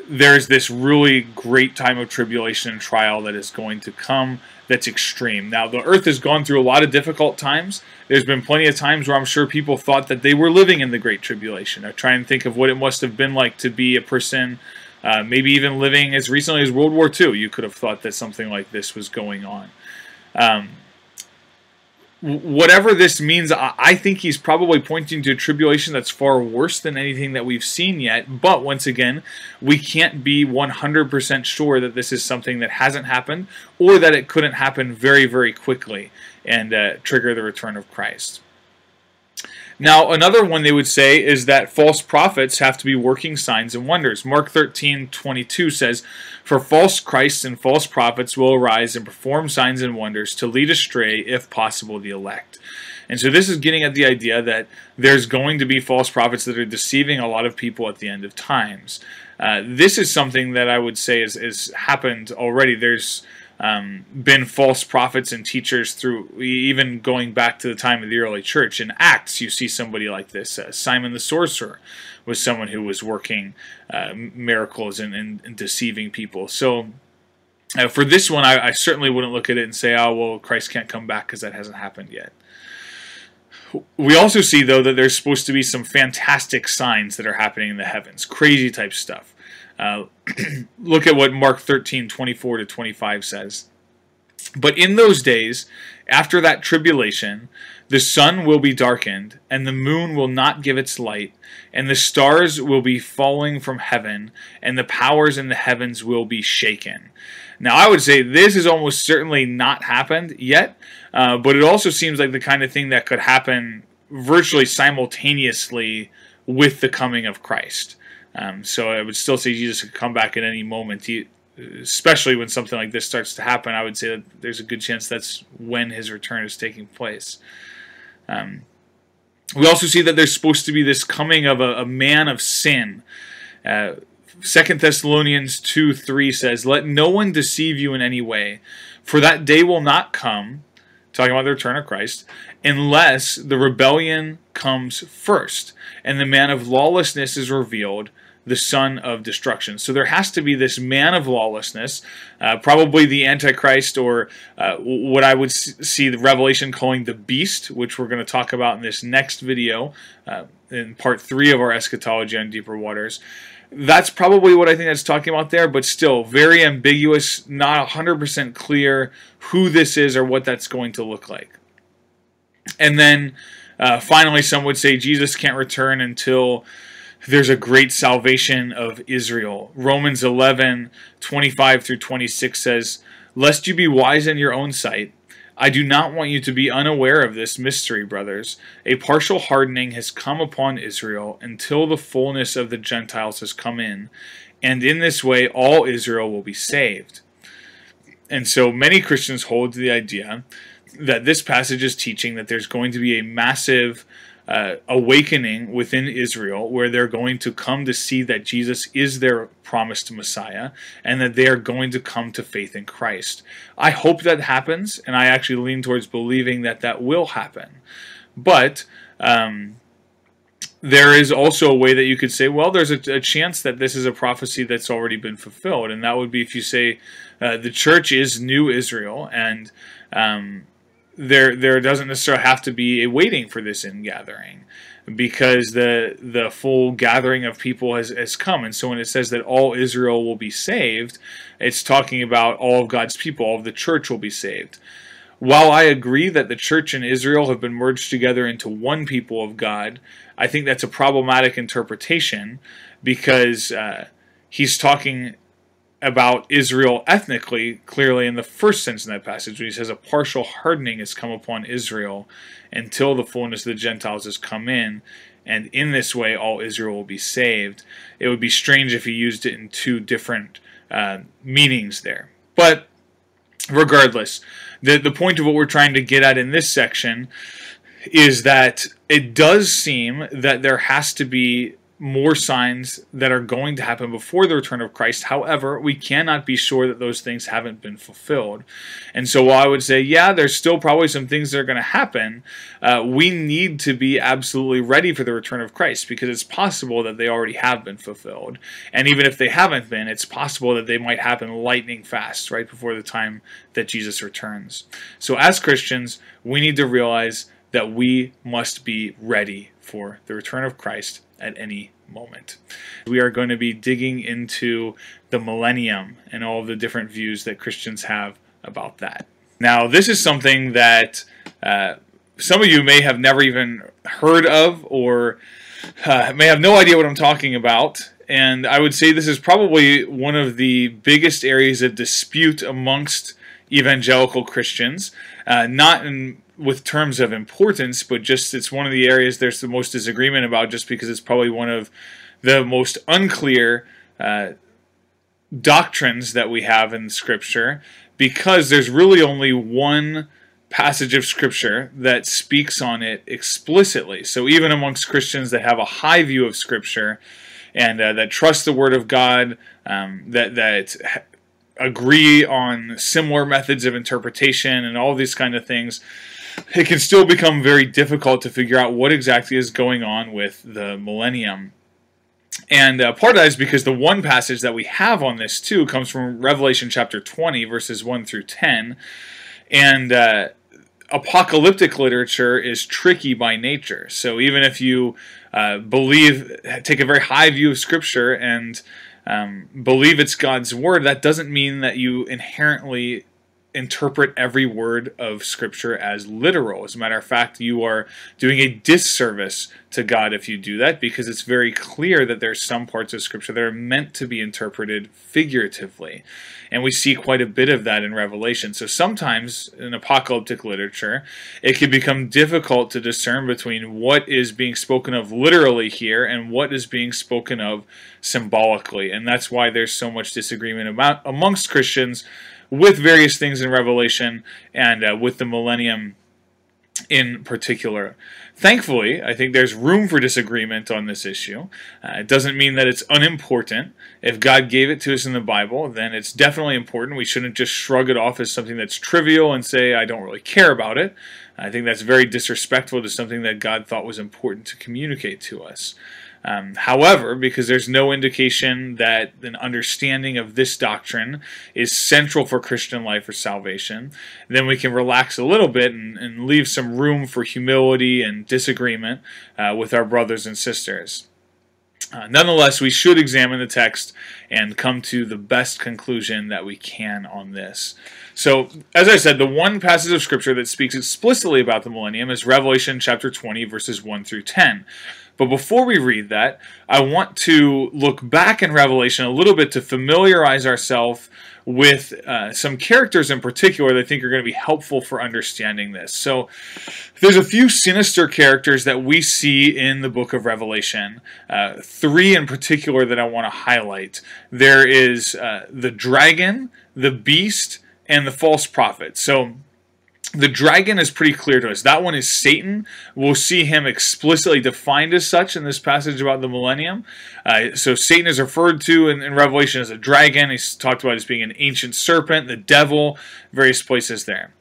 there's this really great time of tribulation and trial that is going to come that's extreme. Now, the earth has gone through a lot of difficult times. There's been plenty of times where I'm sure people thought that they were living in the Great Tribulation. I try and think of what it must have been like to be a person, uh, maybe even living as recently as World War II. You could have thought that something like this was going on. Um, whatever this means, I think he's probably pointing to a tribulation that's far worse than anything that we've seen yet. But once again, we can't be 100% sure that this is something that hasn't happened or that it couldn't happen very, very quickly and uh, trigger the return of Christ. Now, another one they would say is that false prophets have to be working signs and wonders. Mark 13, 22 says, For false Christs and false prophets will arise and perform signs and wonders to lead astray, if possible, the elect. And so this is getting at the idea that there's going to be false prophets that are deceiving a lot of people at the end of times. Uh, this is something that I would say has, happened already. There's um, been false prophets and teachers through even going back to the time of the early church. In Acts, you see somebody like this. Uh, Simon the sorcerer was someone who was working uh, miracles and, and, and, deceiving people. So uh, for this one, I, I, certainly wouldn't look at it and say, oh, well, Christ can't come back because that hasn't happened yet. We also see, though, that there's supposed to be some fantastic signs that are happening in the heavens, crazy type stuff. Uh, look at what Mark 13, 24 to 25 says. But in those days, after that tribulation, the sun will be darkened, and the moon will not give its light, and the stars will be falling from heaven, and the powers in the heavens will be shaken. Now, I would say this has almost certainly not happened yet, uh, but it also seems like the kind of thing that could happen virtually simultaneously with the coming of Christ. Um, so I would still say Jesus could come back at any moment. He, especially when something like this starts to happen, I would say that there's a good chance that's when his return is taking place. Um, we also see that there's supposed to be this coming of a, a man of sin. Uh, Second Thessalonians 2 3 says, Let no one deceive you in any way, for that day will not come, talking about the return of Christ, unless the rebellion comes first, and the man of lawlessness is revealed, the son of destruction. So there has to be this man of lawlessness, uh, probably the Antichrist, or uh, what I would see the Revelation calling the beast, which we're going to talk about in this next video, uh, in part three of our eschatology on deeper waters. That's probably what I think that's talking about there, but still very ambiguous, not 100% clear who this is or what that's going to look like. And then uh, finally, some would say Jesus can't return until there's a great salvation of Israel. Romans 11, 25 through 26 says, Lest you be wise in your own sight, I do not want you to be unaware of this mystery, brothers. A partial hardening has come upon Israel until the fullness of the Gentiles has come in, and in this way all Israel will be saved. And so many Christians hold to the idea that this passage is teaching that there's going to be a massive uh, awakening within Israel where they're going to come to see that Jesus is their promised Messiah and that they are going to come to faith in Christ. I hope that happens, and I actually lean towards believing that that will happen. But um, there is also a way that you could say, well, there's a, a, chance that this is a prophecy that's already been fulfilled, and that would be if you say uh, the church is new Israel and um, there there doesn't necessarily have to be a waiting for this ingathering because the the full gathering of people has, has come. And so when it says that all Israel will be saved it's talking about all of God's people all of the church will be saved. While I agree that the church and Israel have been merged together into one people of God I think that's a problematic interpretation because uh, he's talking about Israel ethnically, clearly in the first sense in that passage, when he says a partial hardening has come upon Israel until the fullness of the Gentiles has come in, and in this way all Israel will be saved. It would be strange if he used it in two different uh, meanings there. But regardless, the, the point of what we're trying to get at in this section is that it does seem that there has to be more signs that are going to happen before the return of Christ. However, we cannot be sure that those things haven't been fulfilled. And so, while I would say, yeah, there's still probably some things that are going to happen, uh, we need to be absolutely ready for the return of Christ because it's possible that they already have been fulfilled. And even if they haven't been, it's possible that they might happen lightning fast right before the time that Jesus returns. So, as Christians, we need to realize that we must be ready for the return of Christ at any moment. We are going to be digging into the millennium and all the different views that Christians have about that. Now, this is something that uh, some of you may have never even heard of or uh, may have no idea what I'm talking about. And I would say this is probably one of the biggest areas of dispute amongst evangelical Christians. Uh, not in with terms of importance, but just it's one of the areas there's the most disagreement about, just because it's probably one of the most unclear uh, doctrines that we have in Scripture, because there's really only one passage of Scripture that speaks on it explicitly. So even amongst Christians that have a high view of Scripture and uh, that trust the Word of God, um, that that agree on similar methods of interpretation and all these kind of things it can still become very difficult to figure out what exactly is going on with the millennium. And uh, part of that is because the one passage that we have on this too comes from Revelation chapter 20, verses 1 through 10. And uh, apocalyptic literature is tricky by nature. So even if you uh, believe, take a very high view of Scripture and um, believe it's God's word, that doesn't mean that you inherently interpret every word of Scripture as literal. As a matter of fact, you are doing a disservice to God if you do that, because it's very clear that there's some parts of Scripture that are meant to be interpreted figuratively. And we see quite a bit of that in Revelation. So sometimes in apocalyptic literature, it can become difficult to discern between what is being spoken of literally here and what is being spoken of symbolically. And that's why there's so much disagreement about amongst Christians with various things in Revelation and uh, with the millennium in particular. Thankfully, I think there's room for disagreement on this issue. Uh, it doesn't mean that it's unimportant. If God gave it to us in the Bible, then it's definitely important. We shouldn't just shrug it off as something that's trivial and say, I don't really care about it. I think that's very disrespectful to something that God thought was important to communicate to us. Um, however, because there's no indication that an understanding of this doctrine is central for Christian life or salvation, then we can relax a little bit and, and leave some room for humility and disagreement uh, with our brothers and sisters. Uh, nonetheless, we should examine the text and come to the best conclusion that we can on this. So, as I said, the one passage of Scripture that speaks explicitly about the millennium is Revelation chapter 20, verses 1 through 10. But before we read that, I want to look back in Revelation a little bit to familiarize ourselves with uh, some characters in particular that I think are going to be helpful for understanding this. So, there's a few sinister characters that we see in the book of Revelation. Uh, three in particular that I want to highlight. There is uh, the dragon, the beast, and the false prophet. So, the dragon is pretty clear to us. That one is Satan. We'll see him explicitly defined as such in this passage about the millennium. Uh, so Satan is referred to in, in, Revelation as a dragon. He's talked about as being an ancient serpent, the devil, various places there.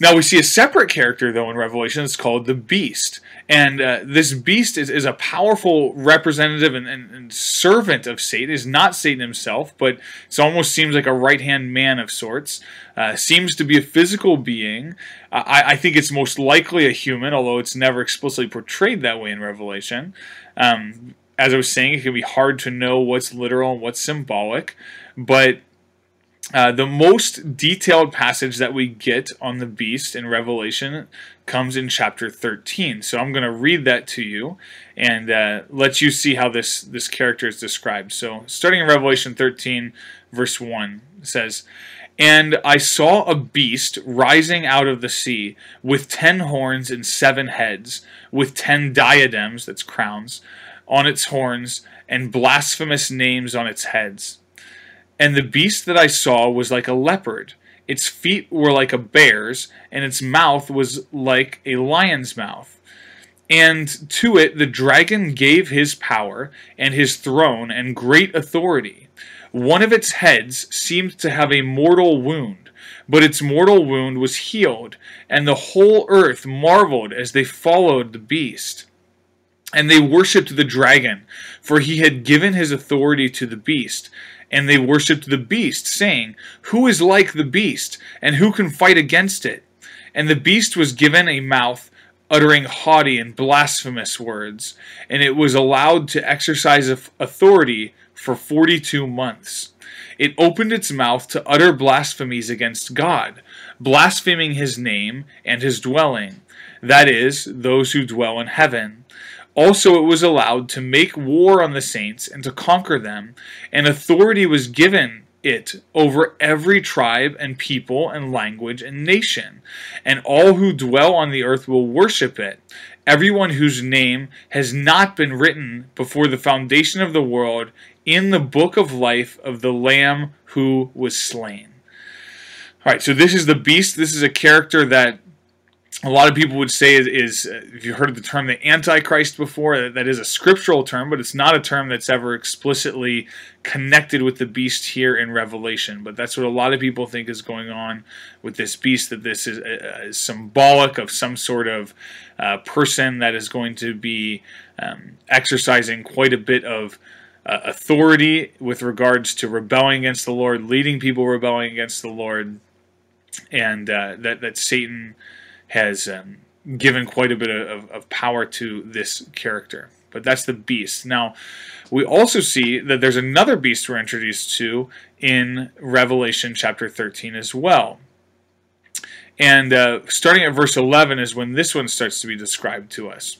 Now we see a separate character though in Revelation. It's called the beast. And uh, this beast is, is a powerful representative and, and, and, servant of Satan. Is not Satan himself, but it almost seems like a right hand man of sorts. Uh, seems to be a physical being. Uh, I, I, think it's most likely a human, although it's never explicitly portrayed that way in Revelation. Um, as I was saying, it can be hard to know what's literal and what's symbolic, but uh, the most detailed passage that we get on the beast in Revelation comes in chapter 13. So I'm going to read that to you and uh, let you see how this, this character is described. So starting in Revelation 13, verse 1, says, And I saw a beast rising out of the sea with ten horns and seven heads, with ten diadems, that's crowns, on its horns, and blasphemous names on its heads. And the beast that I saw was like a leopard. Its feet were like a bear's, and its mouth was like a lion's mouth. And to it the dragon gave his power, and his throne, and great authority. One of its heads seemed to have a mortal wound, but its mortal wound was healed, and the whole earth marveled as they followed the beast. And they worshipped the dragon, for he had given his authority to the beast and they worshipped the beast, saying, Who is like the beast, and who can fight against it? And the beast was given a mouth uttering haughty and blasphemous words, and it was allowed to exercise authority for 42 months. It opened its mouth to utter blasphemies against God, blaspheming his name and his dwelling, that is, those who dwell in heaven. Also, it was allowed to make war on the saints and to conquer them, and authority was given it over every tribe and people and language and nation, and all who dwell on the earth will worship it. Everyone whose name has not been written before the foundation of the world in the book of life of the Lamb who was slain. All right, so this is the beast. This is a character that a lot of people would say is, is uh, if you heard of the term the antichrist before that is a scriptural term but it's not a term that's ever explicitly connected with the beast here in revelation. But that's what a lot of people think is going on with this beast that this is, uh, is symbolic of some sort of uh, person that is going to be um, exercising quite a bit of uh, authority with regards to rebelling against the lord leading people rebelling against the lord. And uh, that, that satan has um, given quite a bit of, of power to this character. But that's the beast. Now, we also see that there's another beast we're introduced to in Revelation chapter 13 as well. And uh, starting at verse 11 is when this one starts to be described to us.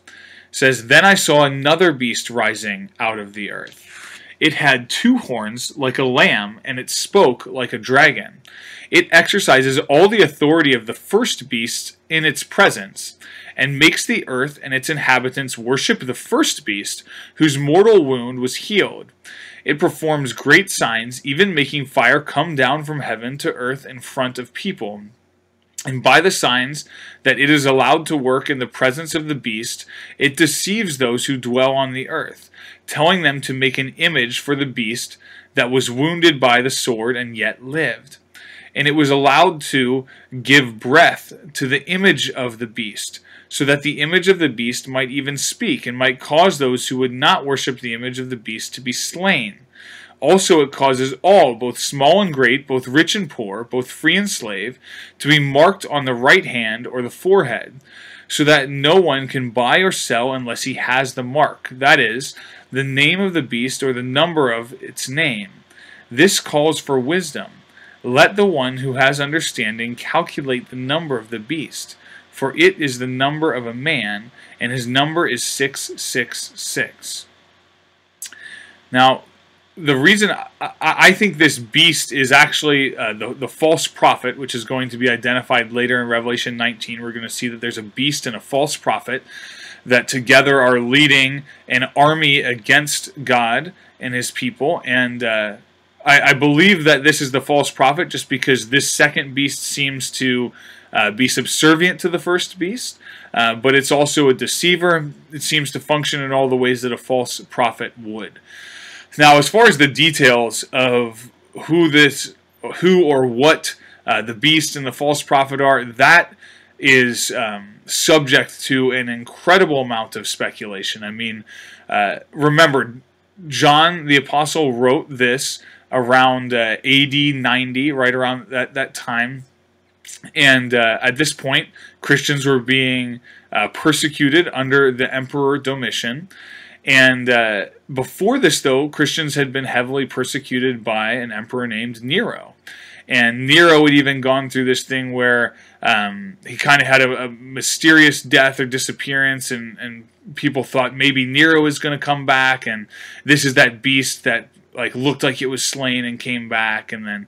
It says, Then I saw another beast rising out of the earth. It had two horns like a lamb, and it spoke like a dragon. It exercises all the authority of the first beast in its presence, and makes the earth and its inhabitants worship the first beast, whose mortal wound was healed. It performs great signs, even making fire come down from heaven to earth in front of people. And by the signs that it is allowed to work in the presence of the beast, it deceives those who dwell on the earth, telling them to make an image for the beast that was wounded by the sword and yet lived and it was allowed to give breath to the image of the beast, so that the image of the beast might even speak, and might cause those who would not worship the image of the beast to be slain. Also, it causes all, both small and great, both rich and poor, both free and slave, to be marked on the right hand or the forehead, so that no one can buy or sell unless he has the mark, that is, the name of the beast or the number of its name. This calls for wisdom. Let the one who has understanding calculate the number of the beast, for it is the number of a man, and his number is 666. Now, the reason I, I, think this beast is actually uh, the, the false prophet, which is going to be identified later in Revelation 19, we're going to see that there's a beast and a false prophet that together are leading an army against God and his people. And uh, I, I, believe that this is the false prophet just because this second beast seems to uh, be subservient to the first beast, uh, but it's also a deceiver. It seems to function in all the ways that a false prophet would. Now, as far as the details of who this, who or what uh, the beast and the false prophet are, that is um, subject to an incredible amount of speculation. I mean, uh, remember, John the Apostle wrote this around uh, AD 90, right around that, that time. And uh, at this point, Christians were being uh, persecuted under the Emperor Domitian. And uh, before this, though, Christians had been heavily persecuted by an emperor named Nero. And Nero had even gone through this thing where um, he kind of had a, a, mysterious death or disappearance, and, and people thought maybe Nero is going to come back, and this is that beast that like looked like it was slain and came back and then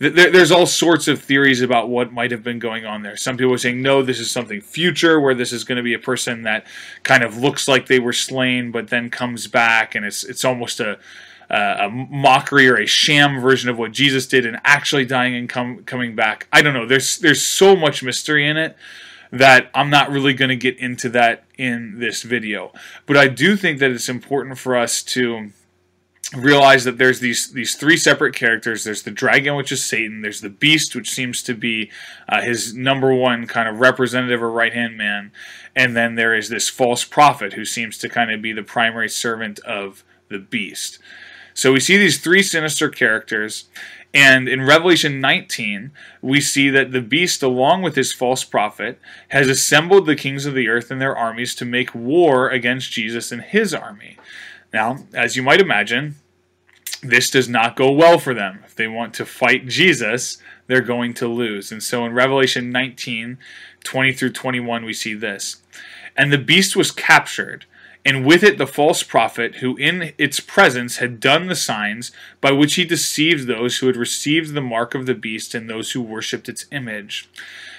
th- there's all sorts of theories about what might have been going on there some people are saying no this is something future where this is going to be a person that kind of looks like they were slain but then comes back and it's it's almost a a mockery or a sham version of what Jesus did and actually dying and come, coming back. I don't know. There's there's so much mystery in it that I'm not really going to get into that in this video. But I do think that it's important for us to realize that there's these these three separate characters. There's the dragon, which is Satan. There's the beast, which seems to be uh, his number one kind of representative or right hand man, and then there is this false prophet who seems to kind of be the primary servant of the beast. So we see these three sinister characters. And in Revelation 19, we see that the beast, along with his false prophet, has assembled the kings of the earth and their armies to make war against Jesus and his army. Now, as you might imagine, this does not go well for them. If they want to fight Jesus, they're going to lose. And so in Revelation 19 20 through 21, we see this. And the beast was captured, and with it the false prophet, who in its presence had done the signs by which he deceived those who had received the mark of the beast and those who worshipped its image.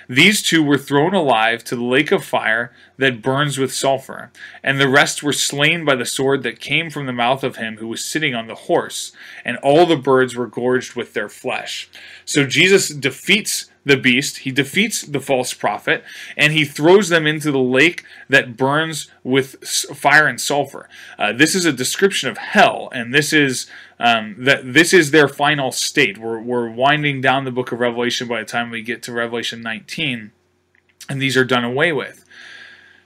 These two were thrown alive to the lake of fire that burns with sulfur, and the rest were slain by the sword that came from the mouth of him who was sitting on the horse, and all the birds were gorged with their flesh. So Jesus defeats the beast, he defeats the false prophet, and he throws them into the lake that burns with fire and sulfur. Uh, this is a description of hell, and this is um, that this is their final state. We're, we're winding down the book of Revelation by the time we get to Revelation 19, and these are done away with.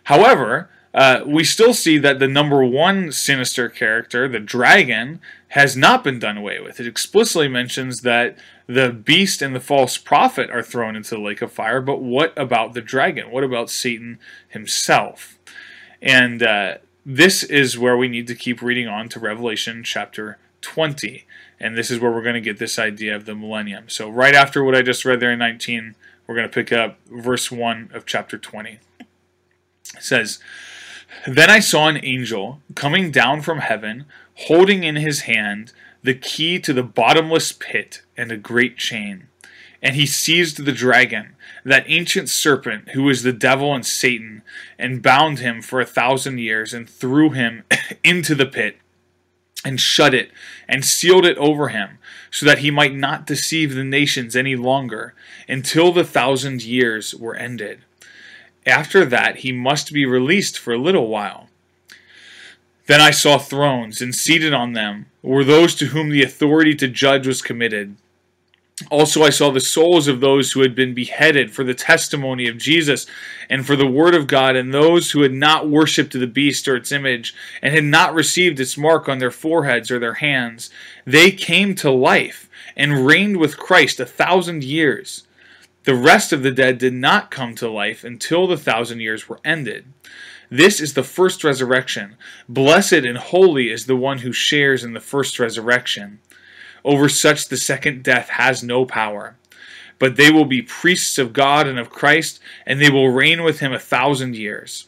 However, uh, we still see that the number one sinister character, the dragon, has not been done away with. It explicitly mentions that the beast and the false prophet are thrown into the lake of fire, but what about the dragon? What about Satan himself? And uh, this is where we need to keep reading on to Revelation chapter 20. And this is where we're going to get this idea of the millennium. So, right after what I just read there in 19, we're going to pick up verse 1 of chapter 20. It says, Then I saw an angel coming down from heaven, holding in his hand the key to the bottomless pit and a great chain. And he seized the dragon, that ancient serpent who is the devil and Satan, and bound him for a thousand years, and threw him into the pit and shut it and sealed it over him, so that he might not deceive the nations any longer until the thousand years were ended. After that, he must be released for a little while. Then I saw thrones, and seated on them were those to whom the authority to judge was committed. Also, I saw the souls of those who had been beheaded for the testimony of Jesus and for the word of God, and those who had not worshipped the beast or its image, and had not received its mark on their foreheads or their hands. They came to life and reigned with Christ a thousand years. The rest of the dead did not come to life until the thousand years were ended. This is the first resurrection. Blessed and holy is the one who shares in the first resurrection. Over such the second death has no power. But they will be priests of God and of Christ, and they will reign with him a thousand years.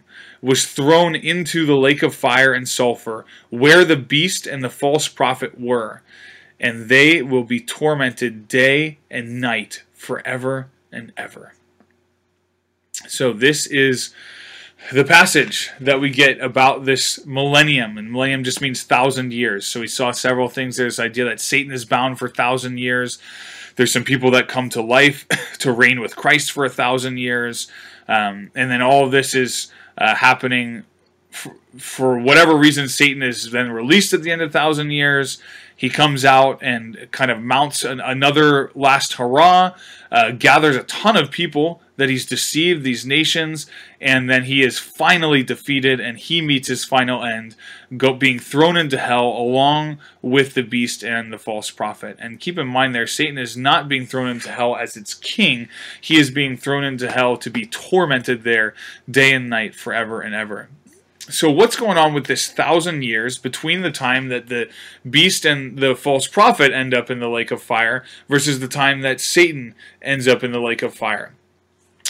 was thrown into the lake of fire and sulfur, where the beast and the false prophet were. And they will be tormented day and night forever and ever. So, this is the passage that we get about this millennium, and millennium just means thousand years. So we saw several things. There's the idea that Satan is bound for thousand years. There's some people that come to life to reign with Christ for a thousand years, um, and then all of this is uh, happening for, for whatever reason. Satan is then released at the end of thousand years. He comes out and kind of mounts an, another last hurrah, uh, gathers a ton of people that he's deceived these nations, and then he is finally defeated, and he meets his final end, go, being thrown into hell along with the beast and the false prophet. And keep in mind, there, Satan is not being thrown into hell as its king; he is being thrown into hell to be tormented there day and night forever and ever. So what's going on with this thousand years between the time that the beast and the false prophet end up in the lake of fire versus the time that satan ends up in the lake of fire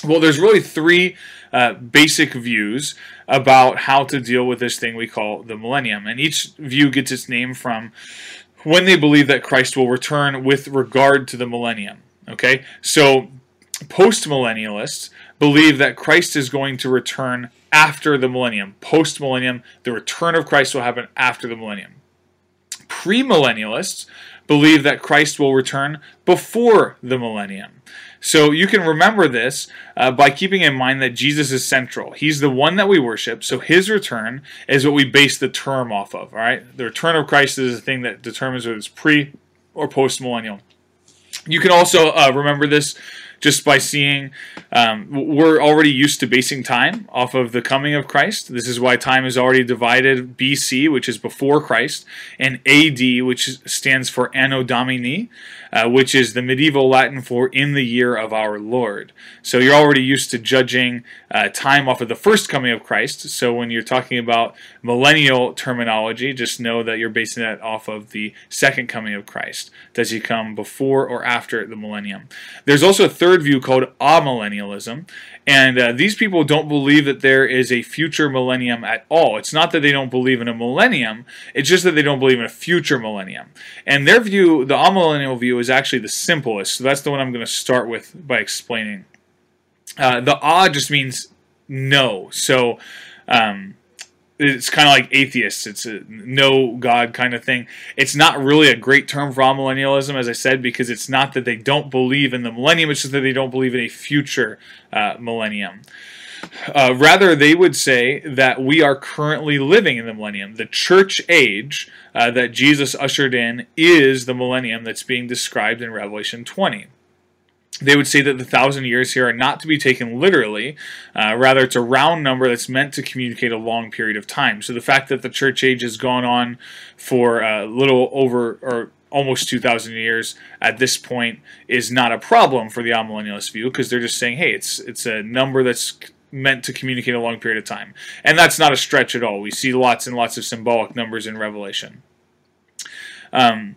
well, there's really three uh, basic views about how to deal with this thing we call the millennium. And each view gets its name from when they believe that Christ will return with regard to the millennium. Okay? So, postmillennialists believe that Christ is going to return after the millennium. Post millennium, the return of Christ will happen after the millennium. Premillennialists believe that Christ will return before the millennium. So you can remember this uh, by keeping in mind that Jesus is central. He's the one that we worship. So his return is what we base the term off of. All right, the return of Christ is the thing that determines whether it's pre or post millennial. You can also uh, remember this just by seeing um, we're already used to basing time off of the coming of Christ. This is why time is already divided BC, which is before Christ, and AD, which stands for Anno Domini, uh, which is the medieval Latin for in the year of our Lord. So you're already used to judging uh, time off of the first coming of Christ. So when you're talking about millennial terminology, just know that you're basing that off of the second coming of Christ. Does he come before or after the millennium? There's also a third view called amillennialism, and uh, these people don't believe that there is a future millennium at all. It's not that they don't believe in a millennium, it's just that they don't believe in a future millennium. And their view, the amillennial view, is actually the simplest. So that's the one I'm going to start with by explaining. Uh, the ah just means no. So um, it's kind of like atheists. It's a no God kind of thing. It's not really a great term for millennialism, as I said, because it's not that they don't believe in the millennium, it's just that they don't believe in a future uh, millennium. Uh, rather, they would say that we are currently living in the millennium. The church age uh, that Jesus ushered in is the millennium that's being described in Revelation 20 they would say that the thousand years here are not to be taken literally. Uh, rather, it's a round number that's meant to communicate a long period of time. So the fact that the church age has gone on for a little over or almost 2,000 years at this point is not a problem for the amillennialist view because they're just saying, hey, it's it's a number that's meant to communicate a long period of time. And that's not a stretch at all. We see lots and lots of symbolic numbers in Revelation. Um,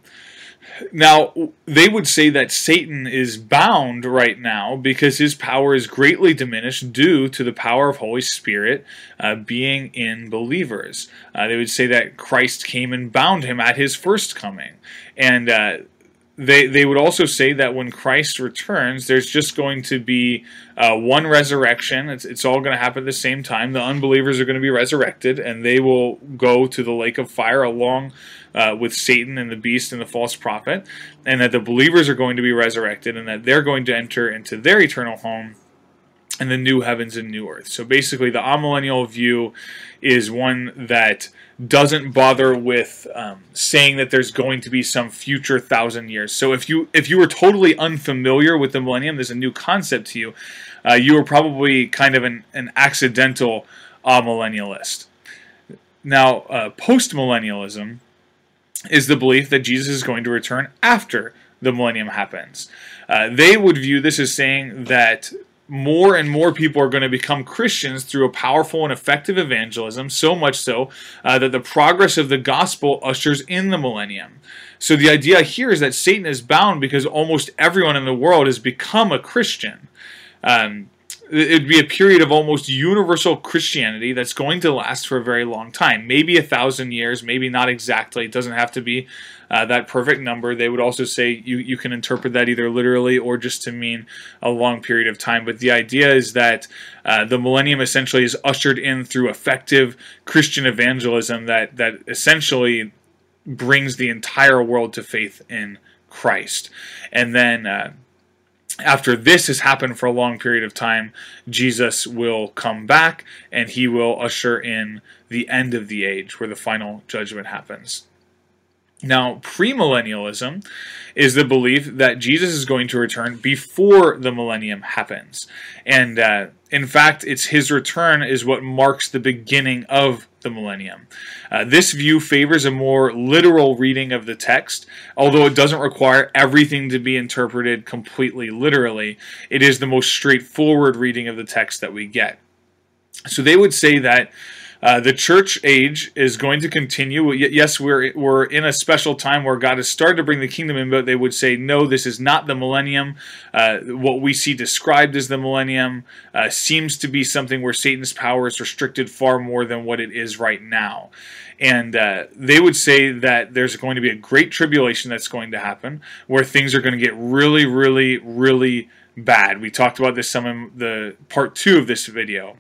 now, they would say that Satan is bound right now because his power is greatly diminished due to the power of Holy Spirit uh, being in believers. Uh, they would say that Christ came and bound him at his first coming. And uh, they they would also say that when Christ returns, there's just going to be uh, one resurrection. It's, it's all going to happen at the same time. The unbelievers are going to be resurrected, and they will go to the lake of fire along uh, with Satan and the beast and the false prophet, and that the believers are going to be resurrected, and that they're going to enter into their eternal home and the new heavens and new earth. So basically, the amillennial view is one that doesn't bother with um, saying that there's going to be some future thousand years. So if you if you were totally unfamiliar with the millennium, there's a new concept to you. Uh, you were probably kind of an, an accidental amillennialist. Now, uh, postmillennialism is the belief that Jesus is going to return after the millennium happens. Uh, they would view this as saying that more and more people are going to become Christians through a powerful and effective evangelism, so much so uh, that the progress of the gospel ushers in the millennium. So the idea here is that Satan is bound because almost everyone in the world has become a Christian. Um, it'd be a period of almost universal Christianity that's going to last for a very long time. Maybe a thousand years, maybe not exactly. It doesn't have to be uh, that perfect number. They would also say you, you can interpret that either literally or just to mean a long period of time. But the idea is that uh, the millennium essentially is ushered in through effective Christian evangelism that, that essentially brings the entire world to faith in Christ. And then. Uh, after this has happened for a long period of time, Jesus will come back and he will usher in the end of the age where the final judgment happens. Now, premillennialism is the belief that Jesus is going to return before the millennium happens. And uh, in fact, it's his return is what marks the beginning of the millennium. Uh, this view favors a more literal reading of the text, although it doesn't require everything to be interpreted completely literally. It is the most straightforward reading of the text that we get. So they would say that uh, the church age is going to continue. Yes, we're we're in a special time where God has started to bring the kingdom in, but they would say, no, this is not the millennium. Uh, what we see described as the millennium uh, seems to be something where Satan's power is restricted far more than what it is right now. And uh, they would say that there's going to be a great tribulation that's going to happen, where things are going to get really, really, really bad. We talked about this some in the part two of this video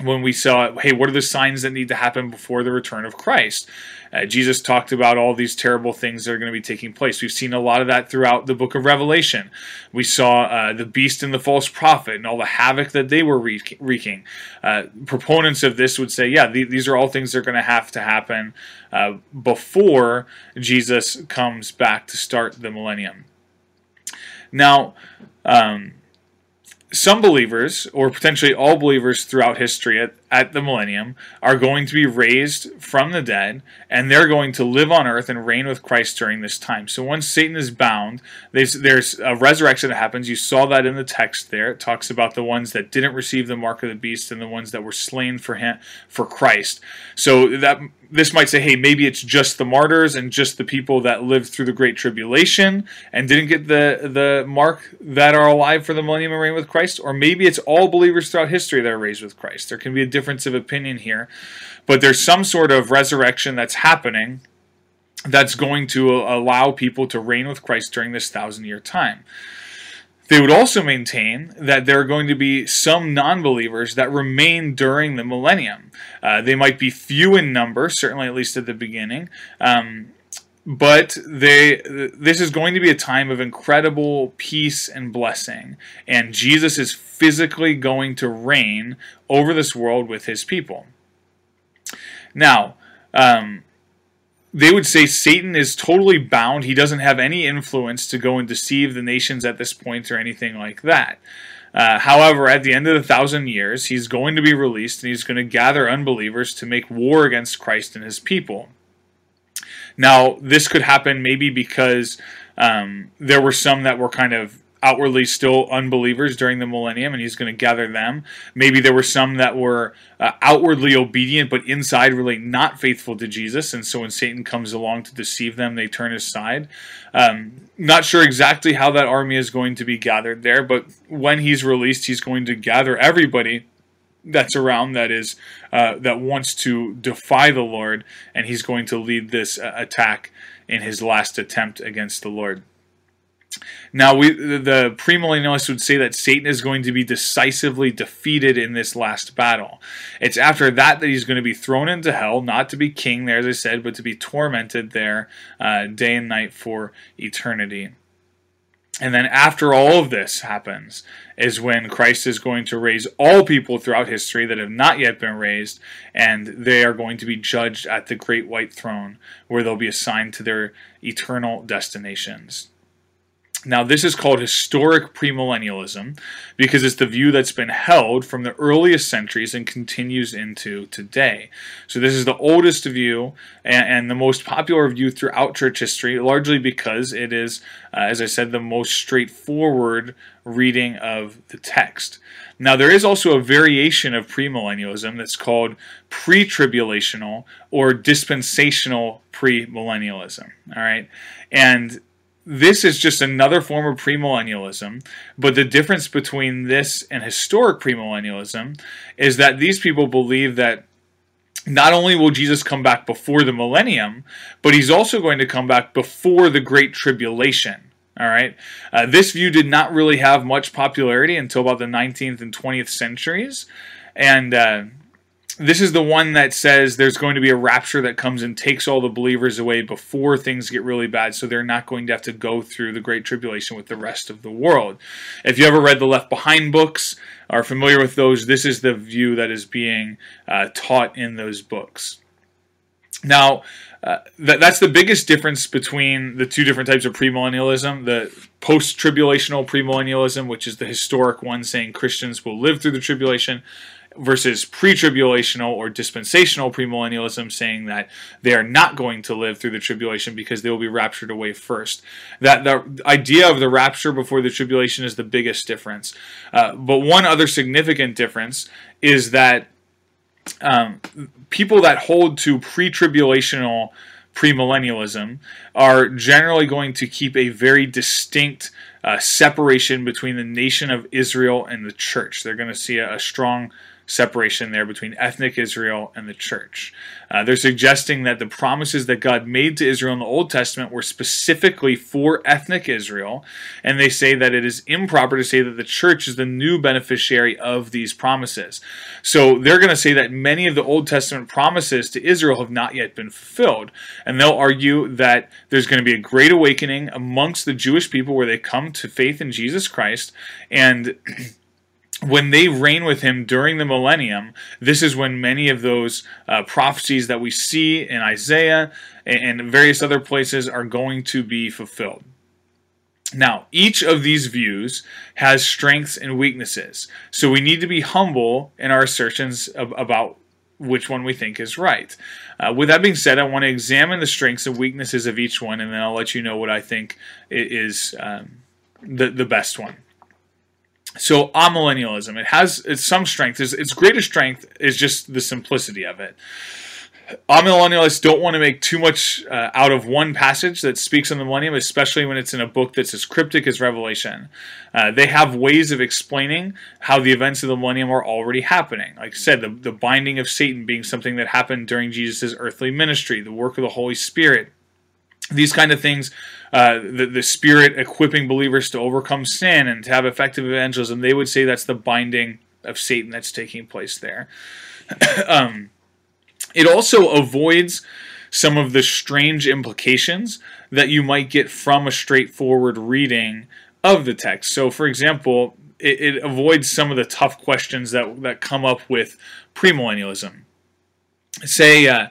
when we saw, hey, what are the signs that need to happen before the return of Christ? Uh, Jesus talked about all these terrible things that are going to be taking place. We've seen a lot of that throughout the book of Revelation. We saw uh, the beast and the false prophet and all the havoc that they were wreaking. Uh, proponents of this would say, yeah, th- these are all things that are going to have to happen uh, before Jesus comes back to start the millennium. Now, um, some believers, or potentially all believers throughout history at, at the millennium, are going to be raised from the dead, and they're going to live on earth and reign with Christ during this time. So once Satan is bound, there's, there's a resurrection that happens. You saw that in the text there. It talks about the ones that didn't receive the mark of the beast and the ones that were slain for him for Christ. So that this might say, hey, maybe it's just the martyrs and just the people that lived through the Great Tribulation and didn't get the, the mark that are alive for the millennium and reign with Christ, or maybe it's all believers throughout history that are raised with Christ. There can be a difference of opinion here, but there's some sort of resurrection that's happening that's going to allow people to reign with Christ during this thousand year time. They would also maintain that there are going to be some non believers that remain during the millennium. Uh, they might be few in number, certainly at least at the beginning. Um, but they this is going to be a time of incredible peace and blessing and Jesus is physically going to reign over this world with his people. Now, um, they would say Satan is totally bound. He doesn't have any influence to go and deceive the nations at this point or anything like that. Uh, however, at the end of the thousand years, he's going to be released and he's going to gather unbelievers to make war against Christ and his people. Now, this could happen maybe because um, there were some that were kind of outwardly still unbelievers during the millennium, and he's going to gather them. Maybe there were some that were uh, outwardly obedient, but inside really not faithful to Jesus, and so when Satan comes along to deceive them, they turn aside. Um, not sure exactly how that army is going to be gathered there, but when he's released, he's going to gather everybody that's around that is uh, that wants to defy the Lord, and he's going to lead this uh, attack in his last attempt against the Lord. Now, we the premillennialists would say that Satan is going to be decisively defeated in this last battle. It's after that that he's going to be thrown into hell, not to be king there, as I said, but to be tormented there uh, day and night for eternity. And then after all of this happens, is when Christ is going to raise all people throughout history that have not yet been raised, and they are going to be judged at the great white throne, where they'll be assigned to their eternal destinations. Now, this is called historic premillennialism because it's the view that's been held from the earliest centuries and continues into today. So, this is the oldest view and, and the most popular view throughout church history, largely because it is, uh, as I said, the most straightforward reading of the text. Now, there is also a variation of premillennialism that's called pre tribulational or dispensational premillennialism. All right. And this is just another form of premillennialism, but the difference between this and historic premillennialism is that these people believe that not only will Jesus come back before the millennium, but he's also going to come back before the Great Tribulation. All right. Uh, this view did not really have much popularity until about the 19th and 20th centuries. And uh, this is the one that says there's going to be a rapture that comes and takes all the believers away before things get really bad, so they're not going to have to go through the Great Tribulation with the rest of the world. If you ever read the Left Behind books, are familiar with those, this is the view that is being uh, taught in those books. Now, uh, that, that's the biggest difference between the two different types of premillennialism the post tribulational premillennialism, which is the historic one saying Christians will live through the tribulation, versus pre-tribulational or dispensational premillennialism saying that they are not going to live through the tribulation because they will be raptured away first that the idea of the rapture before the tribulation is the biggest difference uh, but one other significant difference is that um, people that hold to pre-tribulational premillennialism are generally going to keep a very distinct uh, separation between the nation of Israel and the church. They're going to see a, a strong separation there between ethnic Israel and the church. Uh, they're suggesting that the promises that God made to Israel in the Old Testament were specifically for ethnic Israel, and they say that it is improper to say that the church is the new beneficiary of these promises. So they're going to say that many of the Old Testament promises to Israel have not yet been fulfilled, and they'll argue that there's going to be a great awakening amongst the Jewish people where they come to faith in Jesus Christ and when they reign with him during the millennium, this is when many of those uh, prophecies that we see in Isaiah and various other places are going to be fulfilled. Now, each of these views has strengths and weaknesses. So we need to be humble in our assertions of, about which one we think is right. Uh, with that being said, I want to examine the strengths and weaknesses of each one, and then I'll let you know what I think is um, the, the best one. So, amillennialism, it has it's some strength. Its, its greatest strength is just the simplicity of it amillennialists don't want to make too much uh, out of one passage that speaks on the millennium, especially when it's in a book that's as cryptic as Revelation. Uh, they have ways of explaining how the events of the millennium are already happening. Like I said, the, the binding of Satan being something that happened during Jesus' earthly ministry, the work of the Holy Spirit, these kind of things, uh, the, the Spirit equipping believers to overcome sin and to have effective evangelism, they would say that's the binding of Satan that's taking place there. um, it also avoids some of the strange implications that you might get from a straightforward reading of the text. So, for example, it, it avoids some of the tough questions that, that come up with premillennialism. Say, uh,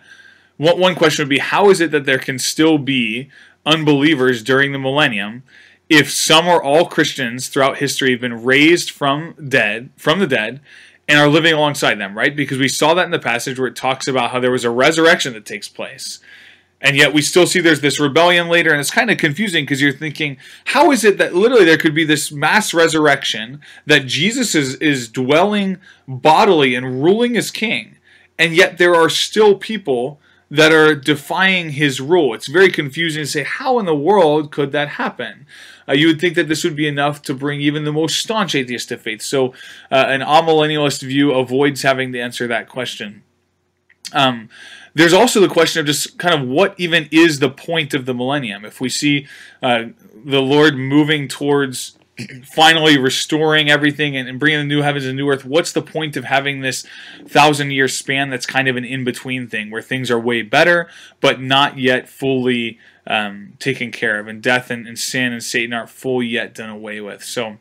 one, one question would be how is it that there can still be unbelievers during the millennium if some or all Christians throughout history have been raised from dead from the dead and are living alongside them, right? Because we saw that in the passage where it talks about how there was a resurrection that takes place. And yet we still see there's this rebellion later, and it's kind of confusing because you're thinking, how is it that literally there could be this mass resurrection that Jesus is, is dwelling bodily and ruling as king, and yet there are still people that are defying his rule? It's very confusing to say, how in the world could that happen? uh, you would think that this would be enough to bring even the most staunch atheist to faith. So, uh, an amillennialist view avoids having to answer that question. Um, there's also the question of just kind of what even is the point of the millennium. If we see uh, the Lord moving towards finally restoring everything and, and, bringing the new heavens and new earth, what's the point of having this thousand year span that's kind of an in between thing where things are way better but not yet fully um, taken care of, and death and, and, sin and Satan aren't fully yet done away with. So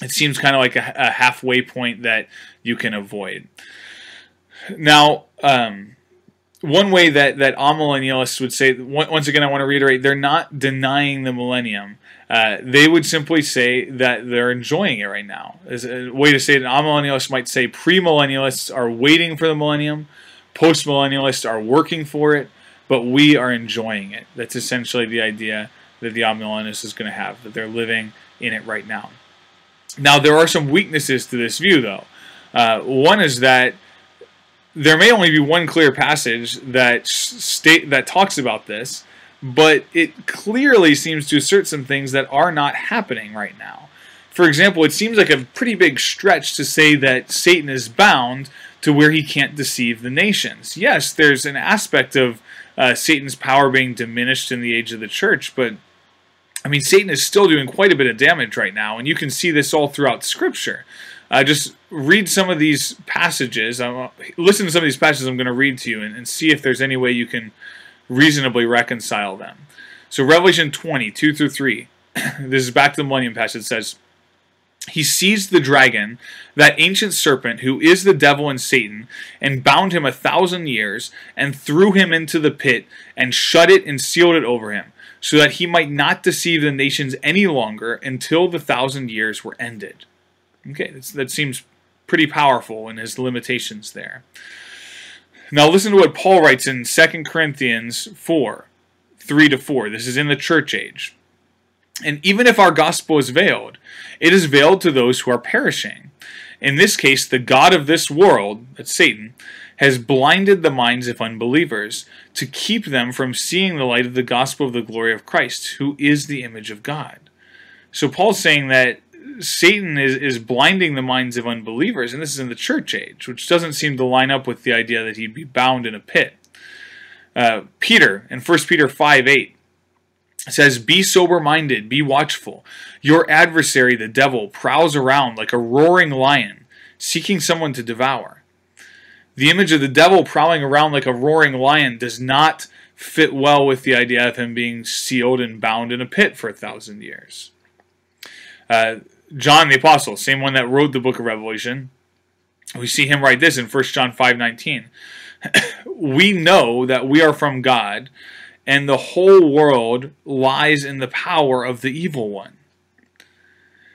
it seems kind of like a, a halfway point that you can avoid. Now, um, one way that that amillennialists would say, once again, I want to reiterate, they're not denying the millennium. Uh, they would simply say that they're enjoying it right now. As a way to say it, amillennialists might say premillennialists are waiting for the millennium, postmillennialists are working for it, but we are enjoying it. That's essentially the idea that the amillennialist is going to have, that they're living in it right now. Now, there are some weaknesses to this view, though. Uh, one is that there may only be one clear passage that state that talks about this, but it clearly seems to assert some things that are not happening right now. For example, it seems like a pretty big stretch to say that Satan is bound to where he can't deceive the nations. Yes, there's an aspect of uh, Satan's power being diminished in the age of the church, but I mean, Satan is still doing quite a bit of damage right now, and you can see this all throughout Scripture. Uh, just read some of these passages. Uh, listen to some of these passages I'm going to read to you and, and, see if there's any way you can reasonably reconcile them. So, Revelation 20, 2 through 3. this is back to the Millennium passage. It says, he seized the dragon, that ancient serpent who is the devil and Satan, and bound him a thousand years, and threw him into the pit, and shut it and sealed it over him, so that he might not deceive the nations any longer until the thousand years were ended. Okay, that seems pretty powerful in his limitations there. Now listen to what Paul writes in 2 Corinthians 4 3 to 4. This is in the church age. And even if our gospel is veiled, it is veiled to those who are perishing. In this case, the God of this world, that's Satan, has blinded the minds of unbelievers to keep them from seeing the light of the gospel of the glory of Christ, who is the image of God. So Paul's saying that Satan is, is blinding the minds of unbelievers, and this is in the church age, which doesn't seem to line up with the idea that he'd be bound in a pit. Uh, Peter, in 1 Peter 5 8, says, Be sober minded, be watchful. Your adversary, the devil, prowls around like a roaring lion, seeking someone to devour. The image of the devil prowling around like a roaring lion does not fit well with the idea of him being sealed and bound in a pit for a thousand years. Uh, John the Apostle, same one that wrote the book of Revelation, we see him write this in 1 John 5 19. we know that we are from God and the whole world lies in the power of the evil one.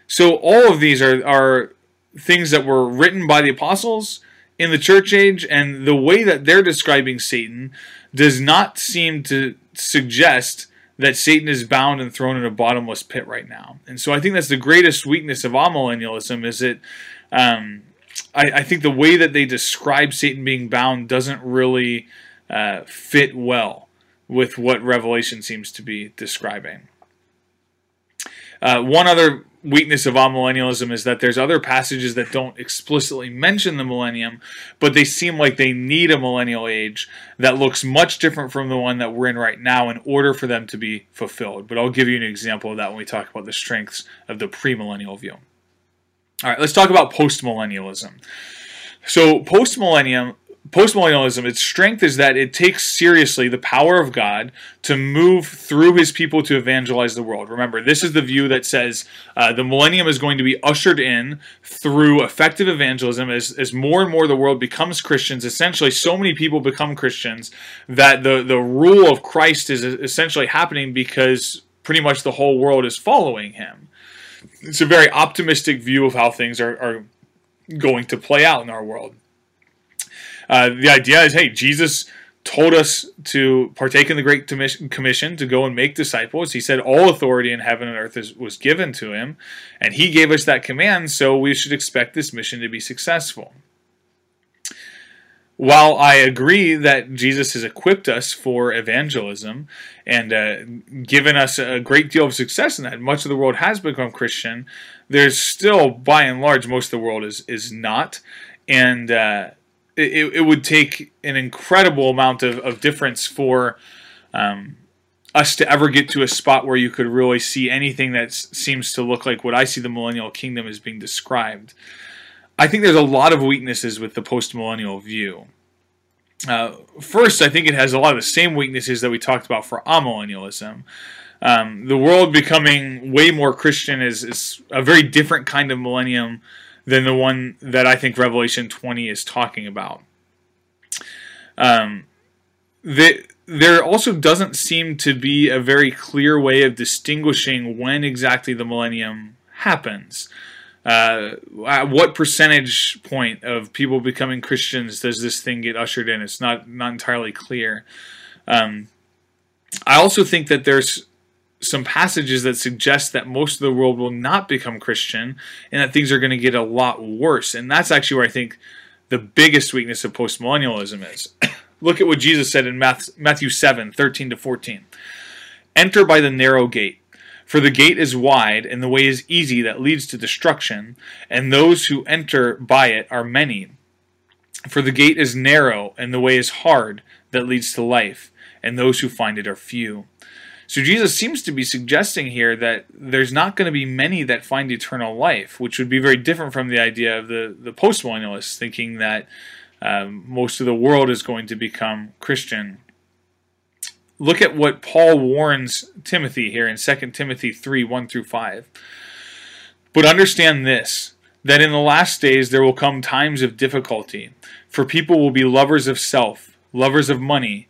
So all of these are, are things that were written by the apostles in the church age, and the way that they're describing Satan does not seem to suggest that Satan is bound and thrown in a bottomless pit right now. And so I think that's the greatest weakness of amillennialism is that um, I, I, think the way that they describe Satan being bound doesn't really uh, fit well with what Revelation seems to be describing. Uh, one other weakness of amillennialism is that there's other passages that don't explicitly mention the millennium, but they seem like they need a millennial age that looks much different from the one that we're in right now in order for them to be fulfilled. But I'll give you an example of that when we talk about the strengths of the premillennial view. All right, let's talk about postmillennialism. So, postmillennium postmillennialism, its strength is that it takes seriously the power of God to move through his people to evangelize the world. Remember, this is the view that says uh, the millennium is going to be ushered in through effective evangelism as, as more and more the world becomes Christians. Essentially, so many people become Christians that the, the rule of Christ is essentially happening because pretty much the whole world is following him. It's a very optimistic view of how things are, are going to play out in our world. Uh, the idea is, hey, Jesus told us to partake in the Great Commission to go and make disciples. He said all authority in heaven and earth is, was given to him, and he gave us that command, so we should expect this mission to be successful. While I agree that Jesus has equipped us for evangelism and uh, given us a great deal of success in that, much of the world has become Christian. There's still, by and large, most of the world is is not, and uh, it, it would take an incredible amount of, of difference for um, us to ever get to a spot where you could really see anything that seems to look like what I see the millennial kingdom as being described. I think there's a lot of weaknesses with the post-millennial view. Uh, first, I think it has a lot of the same weaknesses that we talked about for amillennialism. Um, the world becoming way more Christian is, is a very different kind of millennium than the one that I think Revelation 20 is talking about. Um, the, there also doesn't seem to be a very clear way of distinguishing when exactly the millennium happens. Uh, at what percentage point of people becoming Christians does this thing get ushered in? It's not not entirely clear. Um, I also think that there's some passages that suggest that most of the world will not become Christian and that things are going to get a lot worse. And that's actually where I think the biggest weakness of postmillennialism is. Look at what Jesus said in Matthew 7 13 to 14. Enter by the narrow gate, for the gate is wide and the way is easy that leads to destruction, and those who enter by it are many. For the gate is narrow and the way is hard that leads to life, and those who find it are few. So Jesus seems to be suggesting here that there's not going to be many that find eternal life, which would be very different from the idea of the, the postmillennialists thinking that um, most of the world is going to become Christian. Look at what Paul warns Timothy here in 2 Timothy 3 1 through 5. But understand this that in the last days there will come times of difficulty, for people will be lovers of self, lovers of money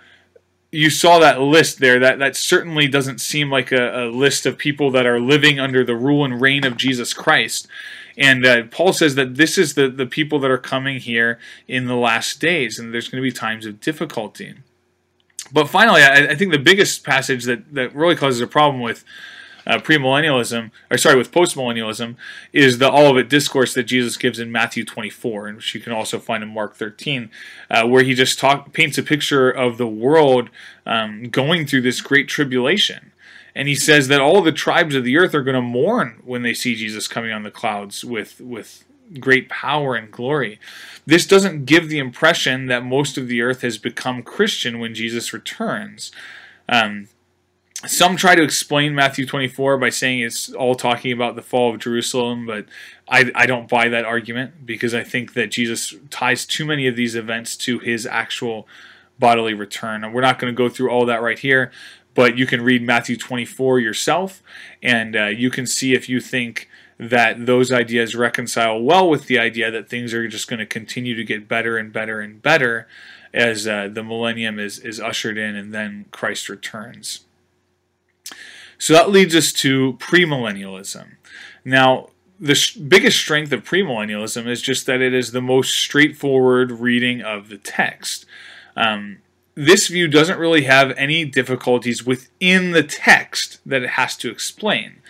you saw that list there. That that certainly doesn't seem like a, a, list of people that are living under the rule and reign of Jesus Christ. And uh, Paul says that this is the, the people that are coming here in the last days, and there's going to be times of difficulty. But finally, I, I think the biggest passage that, that really causes a problem with uh, premillennialism, or sorry, with postmillennialism, is the Olivet discourse that Jesus gives in Matthew 24, and which you can also find in Mark 13, uh, where he just talk, paints a picture of the world um, going through this great tribulation. And he says that all the tribes of the earth are going to mourn when they see Jesus coming on the clouds with, with great power and glory. This doesn't give the impression that most of the earth has become Christian when Jesus returns. Um, some try to explain Matthew 24 by saying it's all talking about the fall of Jerusalem, but I, I don't buy that argument because I think that Jesus ties too many of these events to his actual bodily return. And we're not going to go through all that right here, but you can read Matthew 24 yourself, and uh, you can see if you think that those ideas reconcile well with the idea that things are just going to continue to get better and better and better as uh, the millennium is, is ushered in and then Christ returns. So that leads us to premillennialism. Now, the sh- biggest strength of premillennialism is just that it is the most straightforward reading of the text. Um, this view doesn't really have any difficulties within the text that it has to explain.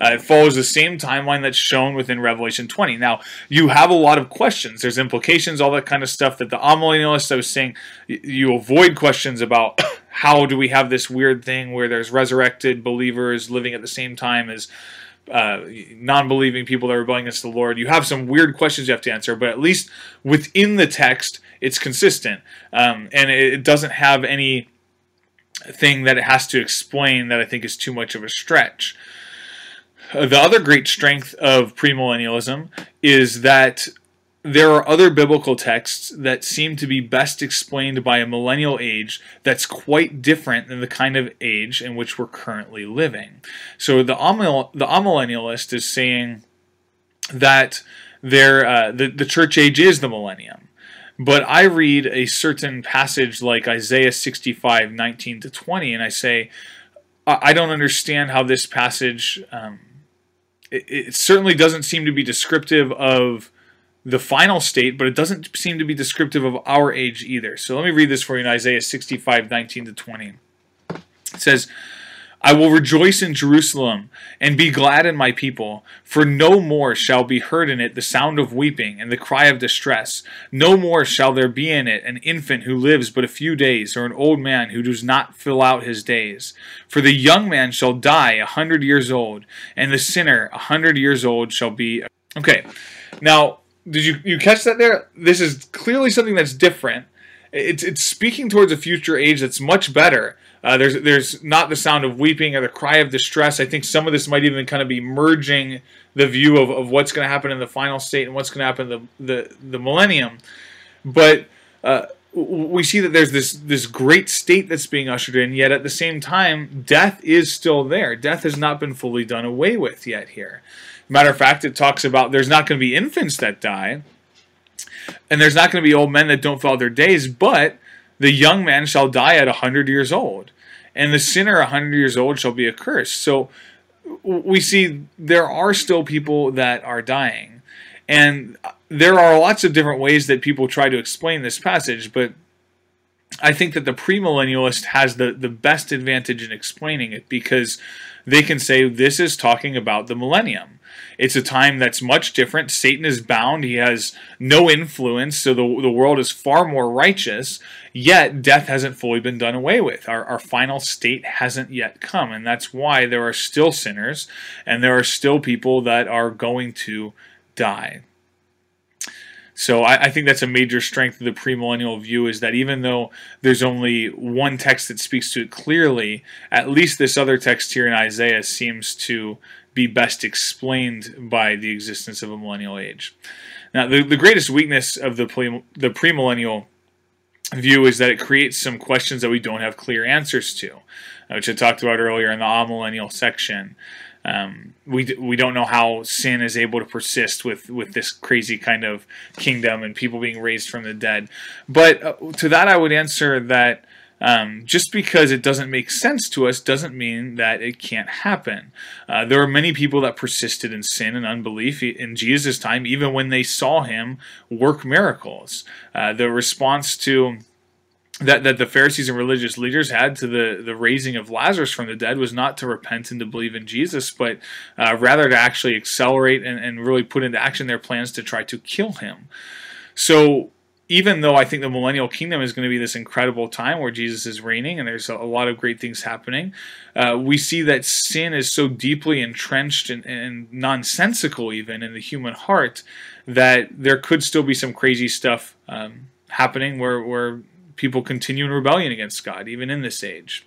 Uh, it follows the same timeline that's shown within Revelation 20. Now, you have a lot of questions. There's implications, all that kind of stuff that the amillennialist I was saying, you avoid questions about how do we have this weird thing where there's resurrected believers living at the same time as uh, non-believing people that are rebelling against the Lord. You have some weird questions you have to answer, but at least within the text, it's consistent, um, and it doesn't have any thing that it has to explain that I think is too much of a stretch. The other great strength of premillennialism is that there are other biblical texts that seem to be best explained by a millennial age that's quite different than the kind of age in which we're currently living. So the amil- the amillennialist is saying that there uh, the the church age is the millennium. But I read a certain passage like Isaiah 65, 19 to 20, and I say, I don't understand how this passage, um, it, it certainly doesn't seem to be descriptive of the final state, but it doesn't seem to be descriptive of our age either. So let me read this for you in Isaiah 65, 19 to 20. It says, I will rejoice in Jerusalem and be glad in my people, for no more shall be heard in it the sound of weeping and the cry of distress. No more shall there be in it an infant who lives but a few days, or an old man who does not fill out his days. For the young man shall die a hundred years old, and the sinner a hundred years old shall be. Okay, now did you you catch that there? This is clearly something that's different. It's it's speaking towards a future age that's much better. Uh, there's there's not the sound of weeping or the cry of distress. I think some of this might even kind of be merging the view of, of what's going to happen in the final state and what's going to happen in the the, the millennium. But uh, we see that there's this this great state that's being ushered in, yet at the same time, death is still there. Death has not been fully done away with yet here. Matter of fact, it talks about there's not going to be infants that die, and there's not going to be old men that don't follow their days, but the young man shall die at a hundred years old, and the sinner a hundred years old shall be accursed. So we see there are still people that are dying, and there are lots of different ways that people try to explain this passage, but I think that the premillennialist has the, the best advantage in explaining it because they can say this is talking about the millennium. It's a time that's much different. Satan is bound. He has no influence, so the, the world is far more righteous, yet death hasn't fully been done away with. Our, our final state hasn't yet come, and that's why there are still sinners, and there are still people that are going to die. So I, I, think that's a major strength of the premillennial view is that even though there's only one text that speaks to it clearly, at least this other text here in Isaiah seems to be best explained by the existence of a millennial age. Now, the, the greatest weakness of the, pre, the premillennial view is that it creates some questions that we don't have clear answers to, which I talked about earlier in the amillennial section. Um, we we don't know how sin is able to persist with with this crazy kind of kingdom and people being raised from the dead. But uh, to that, I would answer that um, just because it doesn't make sense to us doesn't mean that it can't happen. Uh, there are many people that persisted in sin and unbelief in Jesus' time, even when they saw him work miracles. Uh, the response to that, that the Pharisees and religious leaders had to the, the raising of Lazarus from the dead was not to repent and to believe in Jesus, but uh, rather to actually accelerate and, and really put into action their plans to try to kill him. So even though I think the millennial kingdom is going to be this incredible time where Jesus is reigning and there's a, lot of great things happening, uh, we see that sin is so deeply entrenched and, and, nonsensical, even in the human heart, that there could still be some crazy stuff um, happening where, where people continue in rebellion against God, even in this age.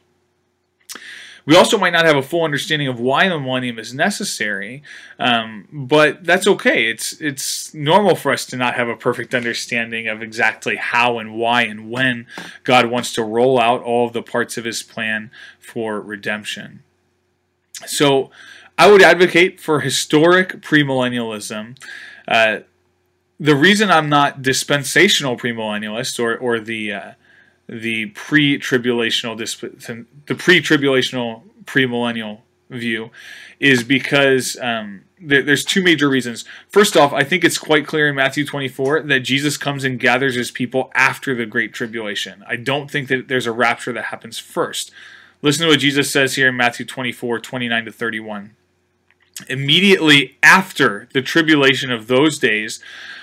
We also might not have a full understanding of why the millennium is necessary, um, but that's okay. It's it's normal for us to not have a perfect understanding of exactly how and why and when God wants to roll out all of the parts of His plan for redemption. So, I would advocate for historic premillennialism. Uh, the reason I'm not dispensational premillennialist or or the uh, the pre-tribulational the pre-tribulational premillennial view is because um, there, there's two major reasons. First off, I think it's quite clear in Matthew 24 that Jesus comes and gathers his people after the great tribulation. I don't think that there's a rapture that happens first. Listen to what Jesus says here in Matthew 24, 29 to 31. Immediately after the tribulation of those days,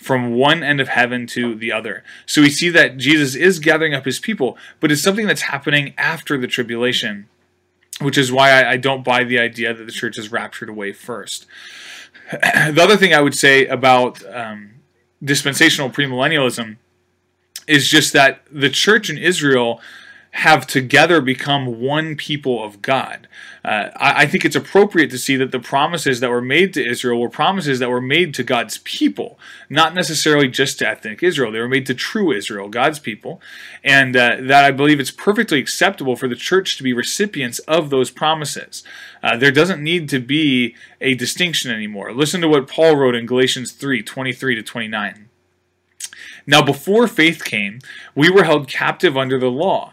from one end of heaven to the other. So we see that Jesus is gathering up his people, but it's something that's happening after the tribulation, which is why I, I don't buy the idea that the church is raptured away first. the other thing I would say about um, dispensational premillennialism is just that the church in Israel have together become one people of God. Uh, I, I, think it's appropriate to see that the promises that were made to Israel were promises that were made to God's people, not necessarily just to ethnic Israel. They were made to true Israel, God's people, and uh, that I believe it's perfectly acceptable for the church to be recipients of those promises. Uh, there doesn't need to be a distinction anymore. Listen to what Paul wrote in Galatians 3 23 to 29. Now, before faith came, we were held captive under the law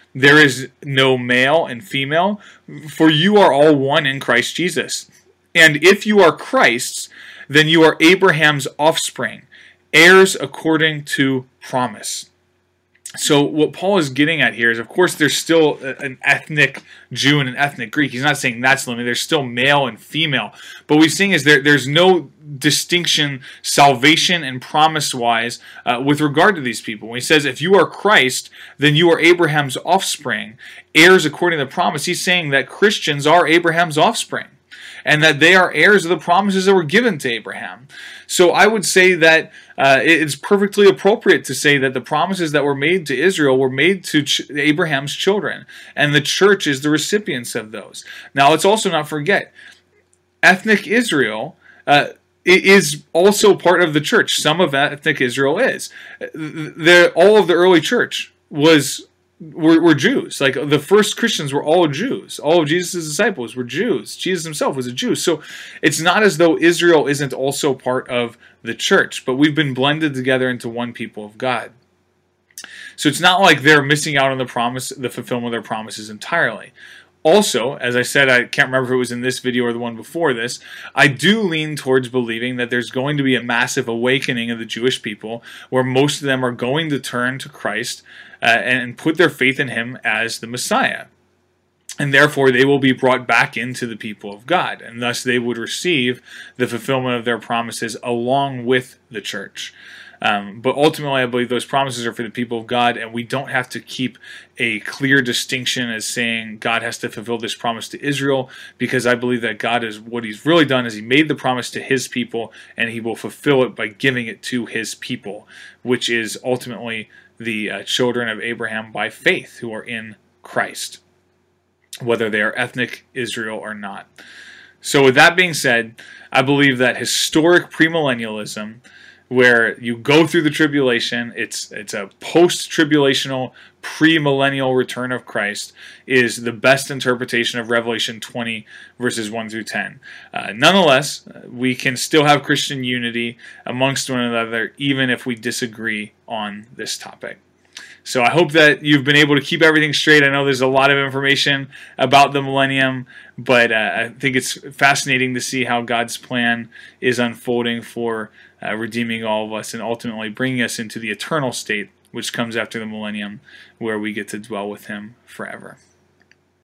there is no male and female, for you are all one in Christ Jesus. And if you are Christ's, then you are Abraham's offspring, heirs according to promise. So what Paul is getting at here is, of course, there's still an ethnic Jew and an ethnic Greek. He's not saying that's limited. There's still male and female. But what he's saying is there, there's no distinction, salvation and promise-wise, uh, with regard to these people. When he says, if you are Christ, then you are Abraham's offspring, heirs according to the promise. He's saying that Christians are Abraham's offspring and that they are heirs of the promises that were given to Abraham. So I would say that uh, it's perfectly appropriate to say that the promises that were made to Israel were made to ch- Abraham's children, and the church is the recipients of those. Now, let's also not forget ethnic Israel. Uh, is also part of the church. Some of ethnic Israel is. The, all of the early church was were, were Jews. Like the first Christians were all Jews. All of Jesus' disciples were Jews. Jesus himself was a Jew. So it's not as though Israel isn't also part of the church, but we've been blended together into one people of God. So it's not like they're missing out on the promise, the fulfillment of their promises entirely. Also, as I said, I can't remember if it was in this video or the one before this, I do lean towards believing that there's going to be a massive awakening of the Jewish people where most of them are going to turn to Christ uh, and put their faith in him as the Messiah. And therefore, they will be brought back into the people of God, and thus they would receive the fulfillment of their promises along with the church. Um, but ultimately, I believe those promises are for the people of God, and we don't have to keep a clear distinction as saying God has to fulfill this promise to Israel, because I believe that God is what He's really done is He made the promise to His people, and He will fulfill it by giving it to His people, which is ultimately the uh, children of Abraham by faith who are in Christ, whether they are ethnic Israel or not. So, with that being said, I believe that historic premillennialism where you go through the tribulation. It's it's a post-tribulational, pre-millennial return of Christ. Is the best interpretation of Revelation 20 verses 1 through 10. Uh, nonetheless, we can still have Christian unity amongst one another, even if we disagree on this topic. So I hope that you've been able to keep everything straight. I know there's a lot of information about the millennium, but uh, I think it's fascinating to see how God's plan is unfolding for uh, redeeming all of us and ultimately bringing us into the eternal state, which comes after the millennium, where we get to dwell with Him forever.